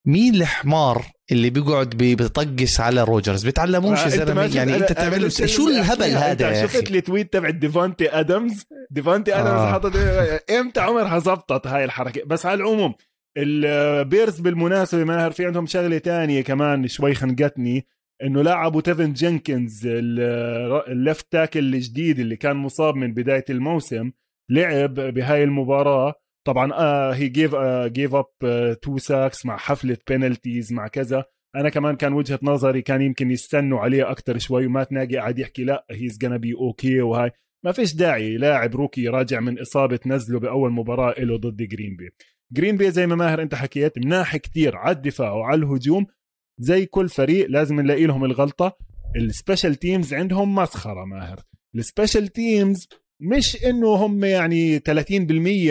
مين الحمار اللي بيقعد بيطقس على روجرز؟ بيتعلموش يا زلمة؟ يعني أنت تعمل شو الهبل هذا يا شفت ال tweet تبع ديفونتي أدمز؟ ديفونتي أدمز آه. حطت إمتى عمرها زبطت هاي الحركة؟ بس على العموم البيرز بالمناسبة ماهر في عندهم شغلة تانية كمان شوي خنقتني إنه لاعبوا تيفن جينكنز ال left tackle الجديد اللي كان مصاب من بداية الموسم. لعب بهاي المباراة. طبعا he gave gave up two sacks مع حفلة penalties مع كذا. أنا كمان كان وجهة نظري كان يمكن يستنوا عليه أكثر شوي ومات ناقي قاعد يحكي لا he's gonna be okay وهاي. ما فيش داعي لاعب rookie راجع من إصابة نزله بأول مباراة له ضد جرين باي جرين باي زي ما ماهر أنت حكيت مناح كتير على الدفاع وعلى الهجوم. زي كل فريق لازم نلاقي لهم الغلطة. ال special teams عندهم مسخرة ماهر. ال special teams مش إنه هم يعني 30%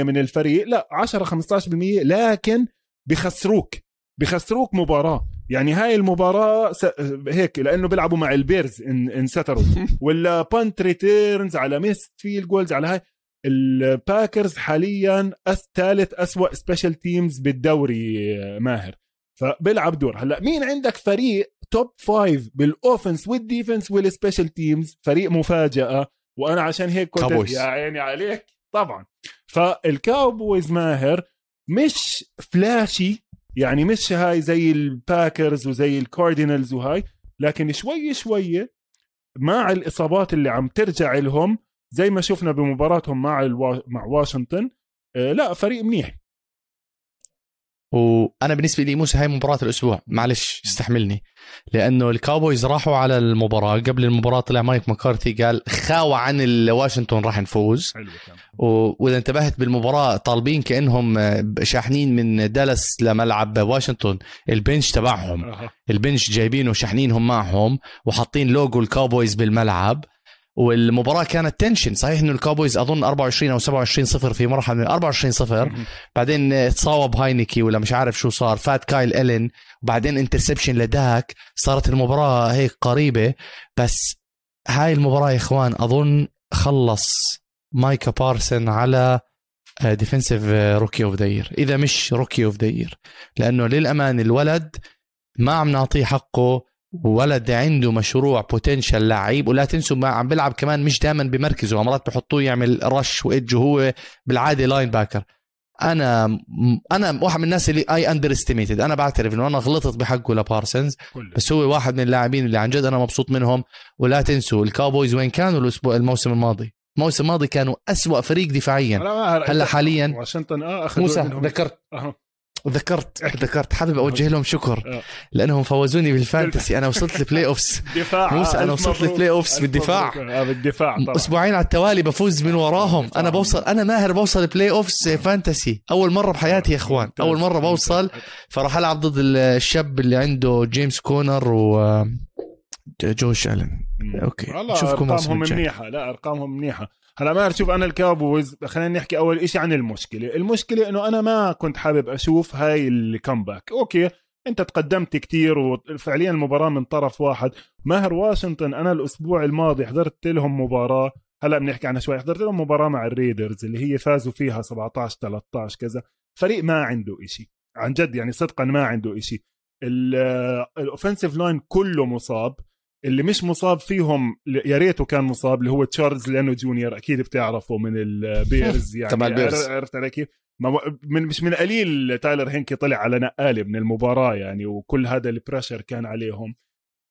من الفريق لا 10 15% لكن بخسروك بخسروك مباراة. يعني هاي المباراة س... هيك لأنه بيلعبوا مع البيرز ان انستروا. ولا punt returns على missed field goals على هاي. الباكرز حاليا ثالث أسوأ special teams بالدوري ماهر. فبيلعب دور. هلأ مين عندك فريق top five بال offense وال defense وال special teams فريق مفاجأة. وأنا عشان هيك كنت يا عيني عليك. طبعا. فالكاوبويز ماهر مش flashy يعني مش هاي زي الباكرز وزي الكاردينالز وهاي لكن شوي شوي مع الإصابات اللي عم ترجع لهم زي ما شفنا بمباراتهم مع الوا... مع واشنطن آه لا فريق منيح. وأنا بالنسبة لي موسى هاي مباراة الأسبوع. معلش استحملني. لأنه الكاوبويز راحوا على المباراة. قبل المباراة طلع مايك مكارثي قال خاوى عن واشنطن راح نفوز. وإذا انتبهت بالمباراة طالبين كأنهم شاحنين من دالاس لملعب واشنطن. ال bench تبعهم. ال bench جايبينه شاحنينهم معهم وحاطين لوجو الكاوبويز بالملعب. والمباراة كانت tension. صحيح إنه الكاوبويز أظن 24 أو 27 صفر في مرحلة من 24 صفر. بعدين تصاوب هاينيكي ولا مش عارف شو صار. فات كايل إلين. وبعدين interception لداك. صارت المباراة هيك قريبة. بس هاي المباراة يا إخوان أظن خلص مايكا بارسن على defensive rookie of the إذا مش rookie of the لأنه للامانه الولد ما عم نعطيه حقه. ولد عنده مشروع potential لعيب ولا تنسوا ما عم بيلعب كمان مش دائما بمركزه مرات بحطوه يعمل rush و edge وهو بالعادة linebacker أنا أنا واحد من الناس اللي I underestimated أنا بعترف إنه أنا غلطت بحقه لبارسنز بس هو واحد من اللاعبين اللي عن جد أنا مبسوط منهم. ولا تنسوا الكاوبويز وين كانوا الأسبوع الموسم الماضي؟ الموسم الماضي كانوا أسوأ فريق دفاعيا. هلا حاليا. واشنطن آه موسى ذكرت. أه. وذكرت ذكرت. حابب أوجه لهم شكر. آه. لأنهم فوزوني بال fantasy. أنا وصلت ال playoffs دفاع. موسى أنا وصلت ال playoffs بالدفاع. بالدفاع طبعا. أسبوعين على التوالي بفوز من وراهم. أنا بوصل أنا ماهر بوصل playoffs fantasy. أول مرة بحياتي يا إخوان. أول مرة بوصل. فراح ألعب ضد الشاب اللي عنده جيمس كونر و جوش ألن. okay. نشوفكم أرقامهم منيحة. لا أرقامهم منيحة. هلا ما شوف أنا الكابويز خلينا نحكي أول شيء عن المشكلة. المشكلة إنه أنا ما كنت حابب أشوف هاي ال comeback okay أنت تقدمت كتير وفعليا المباراة من طرف واحد. ماهر واشنطن أنا الأسبوع الماضي حضرت لهم مباراة. هلا بنحكي عنها شوي حضرت لهم مباراة مع الريدرز اللي هي فازوا فيها 17 13 كذا. فريق ما عنده إشي. عن جد يعني صدقا ما عنده إشي. ال offensive line كله مصاب. اللي مش مصاب فيهم يا ريته كان مصاب اللي هو تشارلز لانو جونيور أكيد بتعرفه من البيرز يعني. تبع البيرز. عرفت علي كيف؟ من مش من قليل تايلر هينكي طلع على نقاله من المباراة يعني وكل هذا ال pressure كان عليهم.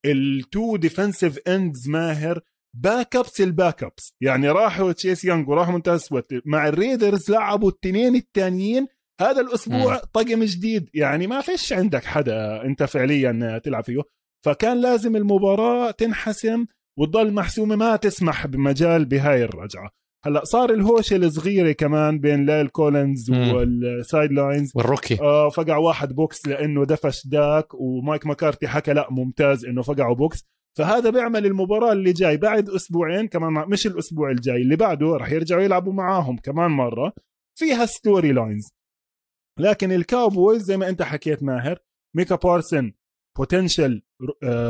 ال two defensive ends ماهر backups ال backups يعني راحوا تشيس يونغ وراحوا مونتيز مع الريدرز لعبوا التنين الثانيين هذا الأسبوع طقم جديد. يعني ما فيش عندك حدا أنت فعليا تلعب فيه. فكان لازم المباراة تنحسم وتضل محسومة ما تسمح بمجال بهاي الرجعة. هلأ صار الهوشه الصغيرة كمان بين لايل كولينز وال sidelines وال rookie. آه فقع واحد بوكس لأنه دفش داك ومايك مكارتي حكى لأ ممتاز إنه فقعوا بوكس. فهذا بيعمل المباراة اللي جاي بعد أسبوعين كمان مش الأسبوع الجاي اللي بعده راح يرجعوا يلعبوا معاهم كمان مرة. فيها storylines لكن الكاوبويز زي ما أنت حكيت ماهر ميكا بارسن potential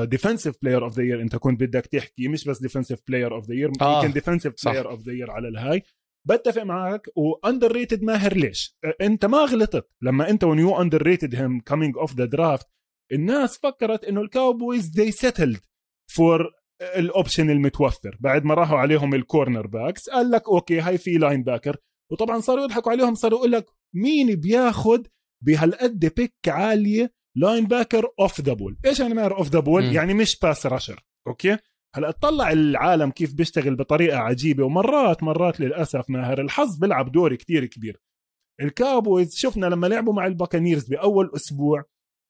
defensive player of the year انت كنت بدك تحكي مش بس defensive player of the year يمكن defensive. player of the year على الهاي. بتفق معك و underrated ماهر ليش؟ انت ما غلطت. لما انت when you underrated him coming off the draft الناس فكرت إنه الكاوبويز they settled for ال option المتوفر. بعد ما راحوا عليهم ال cornerbacks قال لك okay هاي في linebacker وطبعا صاروا يضحكوا عليهم صاروا يقول لك مين بياخد بهالقد pick عالية linebacker off the ball إيش يعني ماهر off the ball. يعني مش pass rusher okay؟ هلا اطلع العالم كيف بيشتغل بطريقة عجيبة ومرات مرات للأسف ماهر الحظ بيلعب دور كتير كبير. الكاوبويز شفنا لما لعبوا مع الباكانيرز بأول أسبوع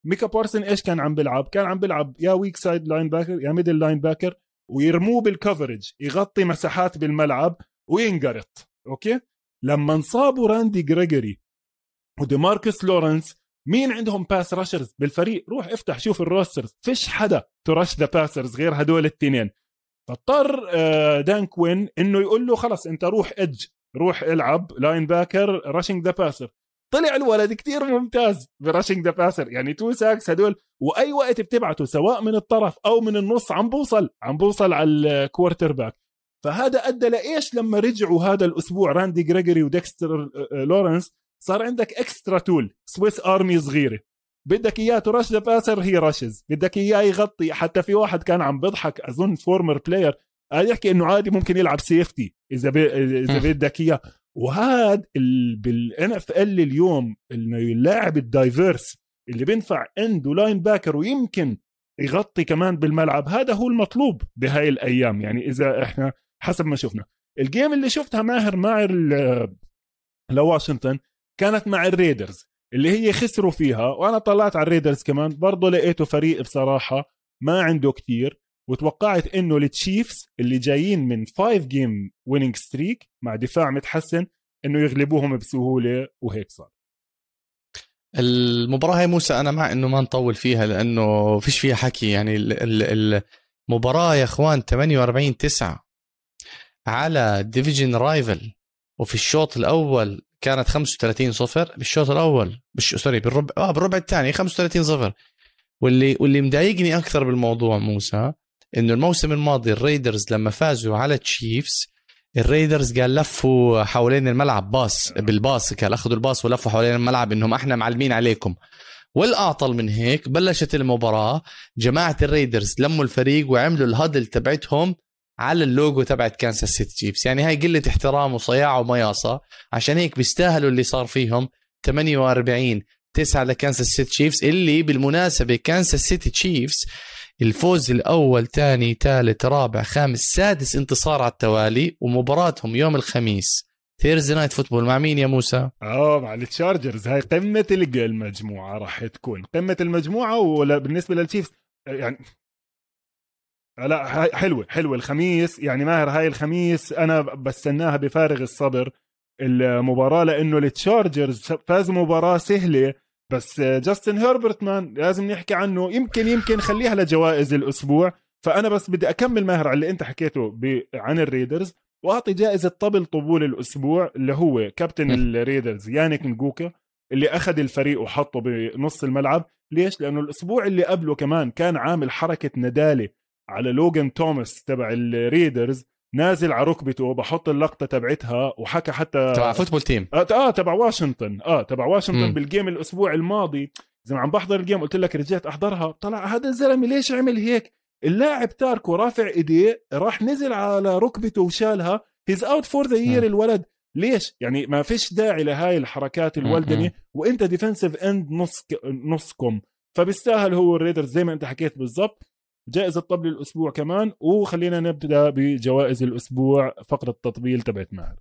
ميكا بارسن إيش كان عم بيلعب؟ كان عم بيلعب يا weak side linebacker يا middle linebacker ويرموه بال coverage يغطي مساحات بالملعب وينقرط. okay؟ لما انصابوا راندي جريجوري وديماركس لورنس مين عندهم pass rushers بالفريق؟ روح افتح شوف ال rosters فيش حدا ت rush the passers غير هدول التنين. فاضطر آه، دان كوين إنه يقول له خلص أنت روح edge روح العب linebacker rushing the passer طلع الولد كتير ممتاز ب rushing the passer يعني two sacks هدول وأي وقت بتبعته سواء من الطرف أو من النص عم بوصل عم بوصل على ال quarterback فهذا أدى لإيش لما رجعوا هذا الأسبوع راندي جريجوري وديكستر آه، آه، لورنس؟ صار عندك extra tool Swiss Army صغيرة. بدك إياه ت rush passer he rushes. بدك إياه يغطي. حتى في واحد كان عم بيضحك أظن former player قال يحكي إنه عادي ممكن يلعب safety إذا ب... إذا. بدك إياه. وهذا ال... بال NFL اليوم إنه اللاعب ال diverse اللي بينفع end و linebacker ويمكن يغطي كمان بالملعب هذا هو المطلوب بهاي الأيام. يعني إذا إحنا حسب ما شفنا. ال game اللي شفتها ماهر مع لواشنطن كانت مع الريدرز اللي هي خسروا فيها وأنا طلعت على الريدرز كمان برضه لقيته فريق بصراحة ما عنده كتير وتوقعت إنه التشيفز اللي جايين من 5 game winning streak مع دفاع متحسن إنه يغلبوهم بسهولة وهيك صار. المباراة هي موسى أنا مع إنه ما نطول فيها لأنه فيش فيها حكي. يعني ال- ال- المباراة يا إخوان 48 9 على division rival وفي الشوط الأول كانت 35 صفر بالشوط الأول مش sorry بالربع آه بالربع الثاني 35 صفر. واللي واللي مضايقني أكثر بالموضوع موسى إنه الموسم الماضي الريدرز لما فازوا على تشيفز الريدرز قال لفوا حوالين الملعب باص بالباص قال أخذوا الباص ولفوا حوالين الملعب إنهم إحنا معلمين عليكم. والاعطل من هيك بلشت المباراة جماعة الريدرز لموا الفريق وعملوا ال huddle تبعتهم على اللوجو تبعت كانساس سيتي تشيفز يعني هاي قلة احترام وصياعة ومياصة. عشان هيك بيستاهلوا اللي صار فيهم 48 9 لكانساس سيتي تشيفز اللي بالمناسبة كانساس سيتي تشيفز الفوز الأول ثاني ثالث رابع خامس سادس انتصار على التوالي ومباراتهم يوم الخميس. Thursday Night Football مع مين يا موسى؟ آه مع التشارجرز هاي قمة المجموعه راح تكون قمة المجموعة ولا بالنسبة للتشيفز يعني لا حلوة حلوة. الخميس يعني ماهر هاي الخميس أنا بستناها بفارغ الصبر المباراة لأنه التشارجرز فازوا مباراة سهلة بس جاستن هيربرت man لازم نحكي عنه. يمكن يمكن خليها لجوائز الأسبوع. فأنا بس بدي أكمل ماهر على اللي أنت حكيته ب- عن الريدرز وأعطي جائزة طبل طبول الأسبوع اللي هو كابتن. الريدرز يانيك نجوكا اللي أخذ الفريق وحطه بنص الملعب. ليش؟ لأنه الأسبوع اللي قبله كمان كان عامل حركة ندالة. على لوجان توماس تبع الريدرز نازل على ركبته بحط اللقطة تبعتها وحكى حتى تبع Football Team آه آه تبع واشنطن آه تبع واشنطن مم. بال game الأسبوع الماضي. زي ما عم بحضر ال game قلت لك رجعت أحضرها. طلع هذا الزلمة ليش عمل هيك؟ اللاعب تاركه رافع إيديه راح نزل على ركبته وشالها. he's out for the year. الولد. ليش؟ يعني ما فيش داعي لهاي الحركات الولدنة. وأنت defensive end نص نصكم. فبيستاهل هو الريدرز زي ما أنت حكيت بالضبط. جائزة طبل الأسبوع كمان وخلينا نبدأ بجوائز الأسبوع فقرة التطبيل تبعت ماهر.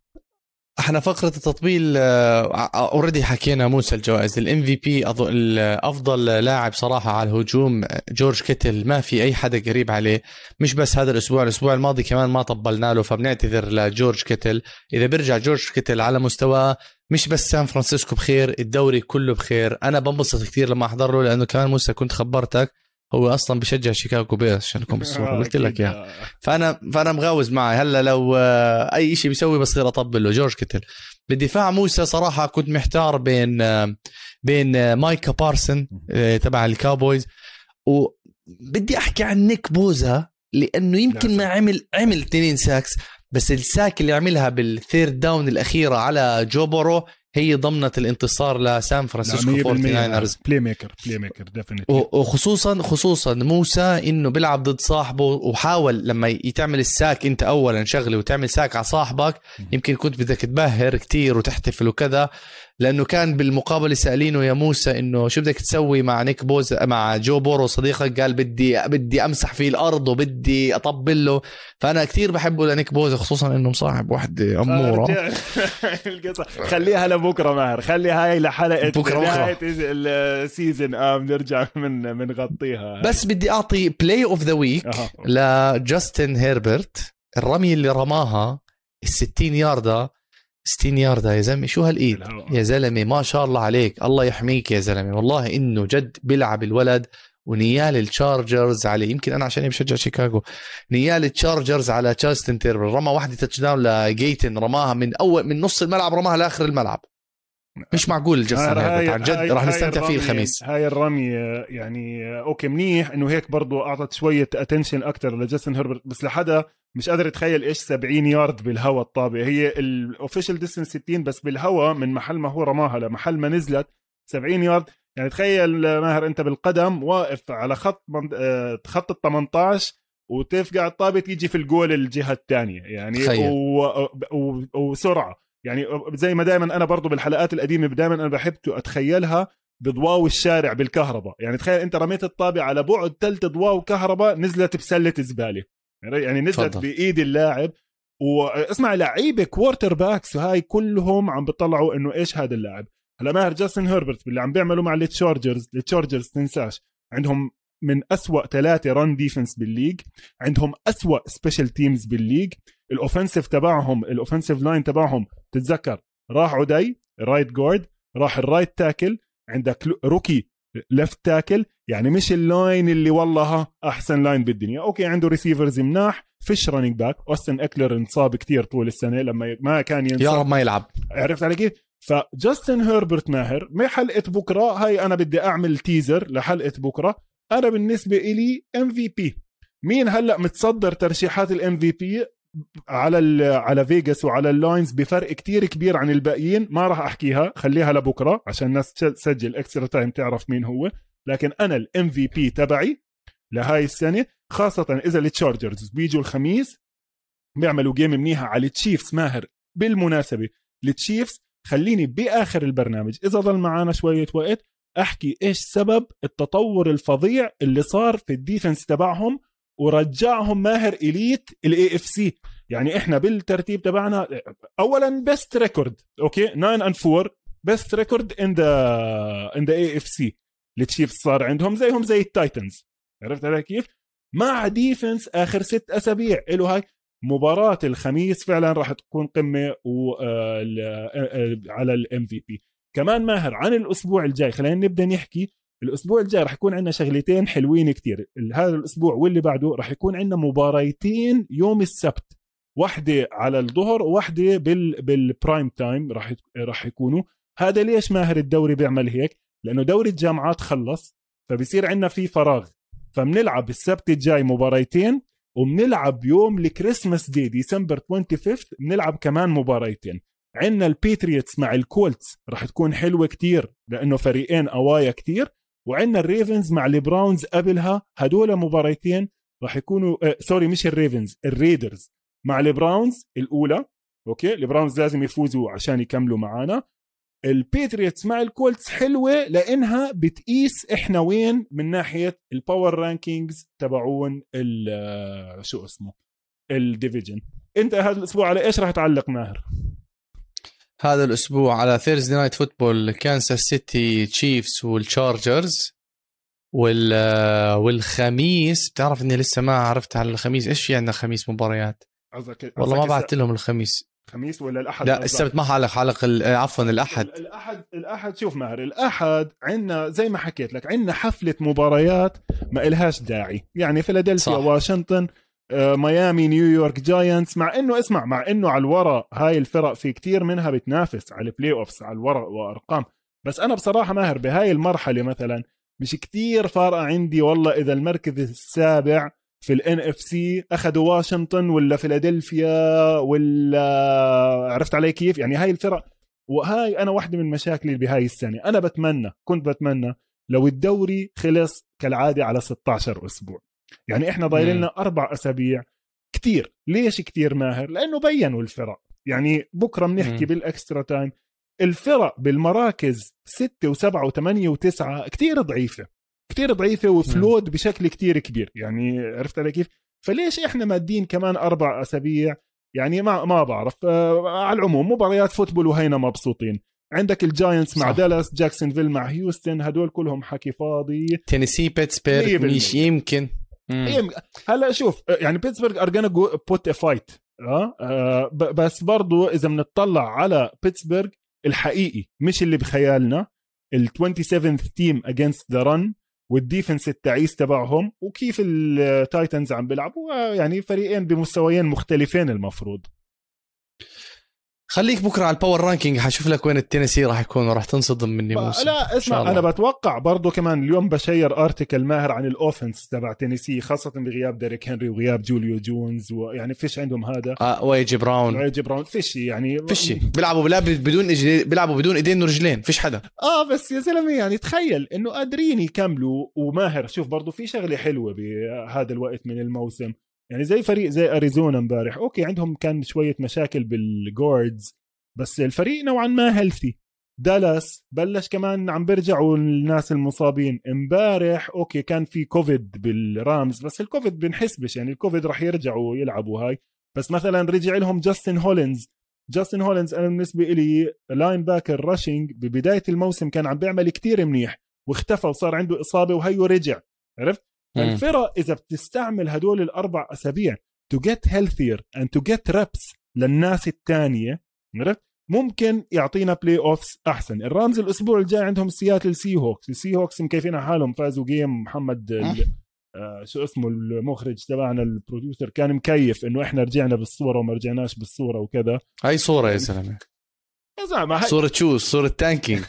إحنا فقرة التطبيل already حكينا موسى الجوائز. ال MVP أفضل لاعب صراحة على الهجوم جورج كيتل. ما في أي حدا قريب عليه. مش بس هذا الأسبوع الأسبوع الماضي كمان ما طبلنا له فبنعتذر لجورج كيتل. إذا بيرجع جورج كيتل على مستواه مش بس سان فرانسيسكو بخير الدوري كله بخير. أنا بنبسط كثير لما أحضر له لأنه كمان موسى كنت خبرتك. هو أصلا بشجع شيكاغو بيرز عشان اكون بالصورة قلت لك إياها. فأنا فأنا مغاوز معي. هلأ لو آه، أي شيء بيسوي بصير أطبل له. جورج كيتل بالدفاع موسى صراحة كنت محتار بين آه، بين آه، مايكا بارسون آه، تبع الكاوبويز وبدي أحكي عن نيك بوزا لأنه يمكن لا، ما عمل عمل اثنين sacks بس ال sack اللي عملها بال third down الأخيرة على جو بورو هي ضمنت الانتصار لسان فرانسيسكو 49 playmaker playmaker definitely وخصوصا خصوصا موسى إنه بيلعب ضد صاحبه وحاول لما يتعمل ال sack أنت اولا شغله وتعمل sack على صاحبك يمكن كنت بدك تبهر كتير وتحتفل وكذا. لأنه كان بالمقابلة سألينه يا موسى إنه شو بدك تسوي مع نيك بوز مع جو بورو صديقك؟ قال بدي بدي أمسح فيه الأرض وبدي أطبل له. فأنا كتير بحبه لنيك بوز خصوصا إنه مصاحب وحده أمورة. القصة. خليها لبكرة ماهر. خلي هاي لحلقة بكرة. نهاية ال season آه بنرجع من بنغطيها بس بدي أعطي play of the week. لجاستن هيربرت. الرمية اللي رماها ال 60 ياردة 60 ياردة يا زلمة. شو هالإيد. يا زلمة ما شاء الله عليك. الله يحميك يا زلمة. والله إنه جد بيلعب الولد ونيال التشارجرز عليه. يمكن أنا عشان بشجع شيكاغو. نيال التشارجرز على جاستن هيربرت. رمى واحدة touchdown لجايتن رماها من أول من نص الملعب رماها لآخر الملعب. مش معقول جاستن هاي- هيربرت عن جد راح نستمتع فيه الخميس. هاي الرمية يعني okay منيح إنه هيك برضو أعطت شوية attention أكثر لجاستن هيربرت بس لحدا مش قادر يتخيل إيش 70 يارد بالهواء الطابة هي ال official distance 60 بس بالهواء من محل ما هو رماها لمحل ما نزلت 70 يارد. يعني تخيل ماهر أنت بالقدم واقف على خط من... آه، خط ال 18 وتفقع الطابة تيجي في الجول الجهة الثانية يعني. و... و... وسرعة. يعني زي ما دائما أنا برضو بالحلقات القديمة دائما أنا بحب أتخيلها بضواو الشارع بالكهرباء. يعني تخيل أنت رميت الطابة على بعد ثلث ضواو كهرباء نزلت بسلة زبالة. يعني نزلت تفضل. بإيد اللاعب. واسمع لعيبة quarterbacks وهاي كلهم عم بيطلعوا إنه إيش هذا اللاعب. هلا ماهر جاستن هيربرت باللي عم بيعملوا مع التشارجرز التشارجرز تنساش. عندهم من أسوأ ثلاثة run defense بال league. عندهم أسوأ special teams بال league. ال offensive تبعهم ال offensive line تبعهم تتذكر راح عدي right guard راح ال right tackle عندك rookie left tackle يعني مش ال line اللي والله ها أحسن line بالدنيا. okay عنده receivers مناح فيش running back أوستن إكلر انصاب كتير طول السنة لما ما كان يا ينصاب رب ما يلعب. عرفت علي كيف؟ فجاستن هيربرت ماهر بحلقه بكرة هاي أنا بدي أعمل teaser لحلقة بكرة. أنا بالنسبة إلي MVP مين هلأ متصدر ترشيحات ال MVP على على فيغاس وعلى ال lines بفرق كتير كبير عن الباقيين. ما راح أحكيها خليها لبكرة عشان الناس تسجل extra time تعرف مين هو. لكن أنا ال MVP تبعي لهاي السنة خاصة إذا التشارجرز بيجوا الخميس بيعملوا game منيحة على التشيفز ماهر. بالمناسبة التشيفز خليني بآخر البرنامج إذا ضل معنا شوية وقت أحكي إيش سبب التطور الفظيع اللي صار في ال defense تبعهم ورجعهم ماهر elite ال AFC يعني إحنا بالترتيب تبعنا اولا best record okay؟ 9 and 4 best record in the in the AFC التشيفز صار عندهم زيهم زي التايتنز. عرفت علي كيف؟ مع defense آخر ست أسابيع. له هاي مباراة الخميس فعلا راح تكون قمة و آه، آه، آه، على ال MVP كمان ماهر عن الأسبوع الجاي خلينا نبدأ نحكي الأسبوع الجاي راح يكون عندنا شغلتين حلوين كتير. هذا الأسبوع واللي بعده راح يكون عندنا مباريتين يوم السبت. واحدة على الظهر وواحدة بال بال prime time راح يت- راح يكونوا. هذا ليش ماهر الدوري بيعمل هيك؟ لأنه دوري الجامعات خلص فبصير عندنا في فراغ. فبنلعب السبت الجاي مباريتين وبنلعب يوم ال Christmas day December 25 بنلعب كمان مباريتين. عندنا ال Patriots مع ال Colts راح تكون حلوة كتير لأنه فريقين قوايا كتير. وعندنا ال Ravens مع ال Browns قبلها هدول مباريتين راح يكونوا آه sorry مش ال Ravens ال Raiders مع ال Browns الأولى okay؟ ال Browns لازم يفوزوا عشان يكملوا معانا. ال Patriots مع ال Colts حلوة لأنها بتقيس إحنا وين من ناحية ال power rankings تبعون ال- شو اسمه؟ ال division أنت هذا الأسبوع على إيش راح تعلق ماهر؟ هذا الأسبوع على Thursday night football كانساس سيتي Chiefs وال Chargers وال والخميس بتعرف إني لسه ما عرفت على الخميس إيش في عندنا خميس مباريات؟ قصدك والله ما بعت لهم الخميس. الخميس ولا الأحد؟ لا؟ السبت ما حلق ال- آه، عفوا الأحد. الأحد الأحد شوف ماهر الأحد عندنا زي ما حكيت لك عندنا حفلة مباريات ما إلهاش داعي. يعني فيلادلفيا. واشنطن ميامي نيويورك Giants مع إنه اسمع مع إنه على الورق هاي الفرق في كتير منها بتنافس على ال playoffs على الورق وأرقام. بس أنا بصراحة ماهر بهاي المرحلة مثلا مش كتير فارقة عندي والله إذا المركز السابع في ال NFC أخذوا واشنطن ولا فيلادلفيا ولا عرفت علي كيف؟ يعني هاي الفرق وهاي أنا واحدة من مشاكلي بهاي السنة. أنا بتمنى كنت بتمنى لو الدوري خلص كالعادة على 16 أسبوع. يعني إحنا ضايلين لنا أربع أسابيع. كتير. ليش كتير ماهر؟ لأنه بينوا الفرق. يعني بكرة بنحكي. بال extra time. الفرق بالمراكز 6 و7 و8 و9 كتير ضعيفة. كتير ضعيفة و flawed بشكل كتير كبير. يعني عرفت علي كيف؟ فليش إحنا مادين كمان أربع أسابيع؟ يعني ما ما بعرف. آه على العموم مباريات football وهينا مبسوطين. عندك ال Giants مع. دالاس جاكسونفيل مع هيوستن هدول كلهم حكي فاضي. تينيسي بيتسبيرغ. مش يمكن. هلا شوف يعني بيتسبرغ are gonna put a fight آه؟ ب- بس برضو إذا بنطلع على بيتسبرغ الحقيقي مش اللي بخيالنا ال 27 team against the run وال defense التعيس تبعهم وكيف ال Titans عم بيلعبوا آه، يعني فريقين بمستويين مختلفين المفروض. خليك بكرة على ال power ranking حشوف لك وين التينيسي راح يكون وراح تنصدم مني موسى لا اسمع. أنا بتوقع برضو كمان اليوم ب share article ماهر عن ال offense تبع تينيسي خاصة بغياب Derrick Henry وغياب Julio Jones ويعني فيش عندهم هذا. آه و AJ Brown. ريجي براون فيش يعني. فيش. بيلعبوا بلا بدون إجلي... بيلعبوا بدون إيدين ورجلين فيش حدا. آه بس يا زلمة يعني تخيل إنه قادرين يكملوا. وماهر شوف برضو في شغلة حلوة بهذا الوقت من الموسم. يعني زي فريق زي أريزونا امبارح. okay عندهم كان شوية مشاكل بال guards بس الفريق نوعا ما healthy دالاس بلش كمان عم بيرجعوا الناس المصابين. امبارح okay كان في كوفيد بال Rams بس الكوفيد بنحسبش يعني الكوفيد راح يرجعوا يلعبوا هاي. بس مثلا رجع لهم Justin Hollins Justin Hollins أنا بالنسبة لي linebacker rushing ببداية الموسم كان عم بيعمل كتير منيح واختفى وصار عنده إصابة وهيو رجع. عرفت؟ مم. فالفرق إذا بتستعمل هدول الأربع أسابيع to get healthier and to get reps للناس الثانية عرفت؟ ممكن يعطينا playoffs أحسن. ال Rams الأسبوع الجاي عندهم سياتل Seahawks ال Seahawks مكيفين على حالهم. فازوا جيم محمد آه شو اسمه المخرج تبعنا ال producer. كان مكيف إنه إحنا رجعنا بالصورة وما رجعناش بالصورة وكذا. هاي صورة يا زلمه يا زلمة صورة شو؟ صورة tanking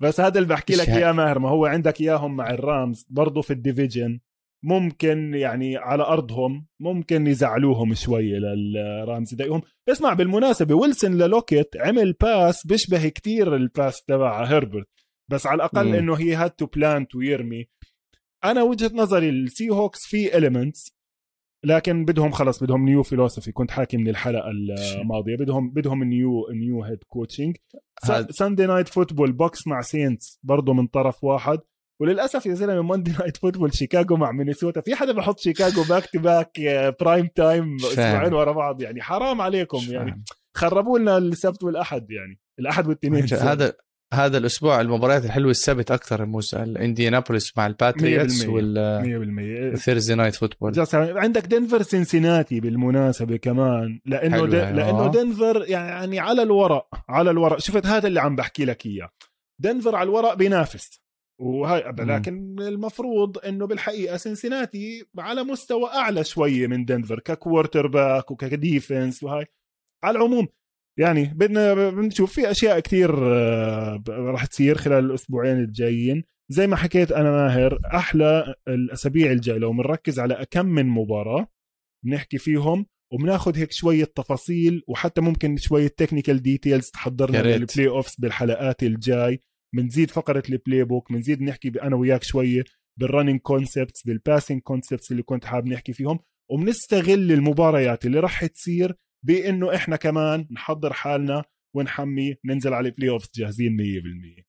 بس هذا اللي بحكي لك. إياه ماهر ما هو عندك إياهم مع ال Rams برضه في ال division ممكن يعني على أرضهم ممكن يزعلوهم شوية لل Rams يضايقهم اسمع بالمناسبة Wilson ل Lockett عمل pass بيشبه كتير ال pass تبع Herbert بس على الأقل. إنه he had to plant ويرمي أنا وجهة نظري ال Seahawks في elements لكن بدهم خلص بدهم new philosophy كنت حاكي من الحلقة الماضية. بدهم بدهم new new head coaching Sunday night football Bucs مع Saints برضه من طرف واحد. وللأسف يا زلمة Monday night football شيكاغو مع مينيسوتا في حدا بحط شيكاغو back to back prime time. أسبوعين ورا بعض؟ يعني حرام عليكم. يعني خربوا لنا السبت والأحد يعني الأحد والاثنين هذا هذا الأسبوع المباريات الحلوة السبت أكثر موسى. الإنديانابوليس مع ال Patriots 100% وال 100% Thursday night football. عندك دنفر سنسيناتي بالمناسبة كمان. لأنه د... آه. لأنه دنفر يعني على الورق على الورق. شفت هذا اللي عم بحكي لك إياه. دنفر على الورق بينافس. وهاي مم. لكن المفروض إنه بالحقيقة سنسيناتي على مستوى أعلى شوية من دنفر ك quarterback وك defense وهاي. على العموم يعني بدنا بنشوف في أشياء كثير راح تصير خلال الأسبوعين الجايين. زي ما حكيت أنا ماهر أحلى الأسابيع الجاية. لو بنركز على كم من مباراة بنحكي فيهم وبناخذ هيك شوية تفاصيل وحتى ممكن شوية technical details تحضرنا لل playoffs بالحلقات الجاي. بنزيد فقرة ال playbook بنزيد نحكي أنا وياك شوية بال running concepts بال passing concepts اللي كنت حابب نحكي فيهم. وبنستغل المباريات اللي راح تصير بإنه إحنا كمان نحضر حالنا ونحمي ننزل على ال playoffs جاهزين 100%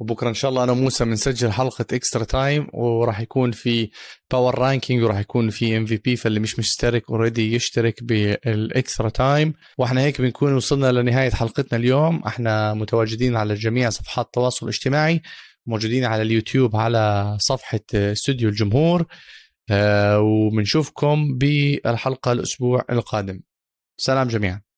وبكرة إن شاء الله أنا وموسى بنسجل حلقة extra time وراح يكون في power ranking وراح يكون في MVP فاللي مش مشترك already يشترك بال extra time وإحنا هيك بنكون وصلنا لنهاية حلقتنا اليوم. إحنا متواجدين على جميع صفحات التواصل الاجتماعي موجودين على اليوتيوب على صفحة استوديو الجمهور. آه، وبنشوفكم بالحلقة الأسبوع القادم. سلام جميعا.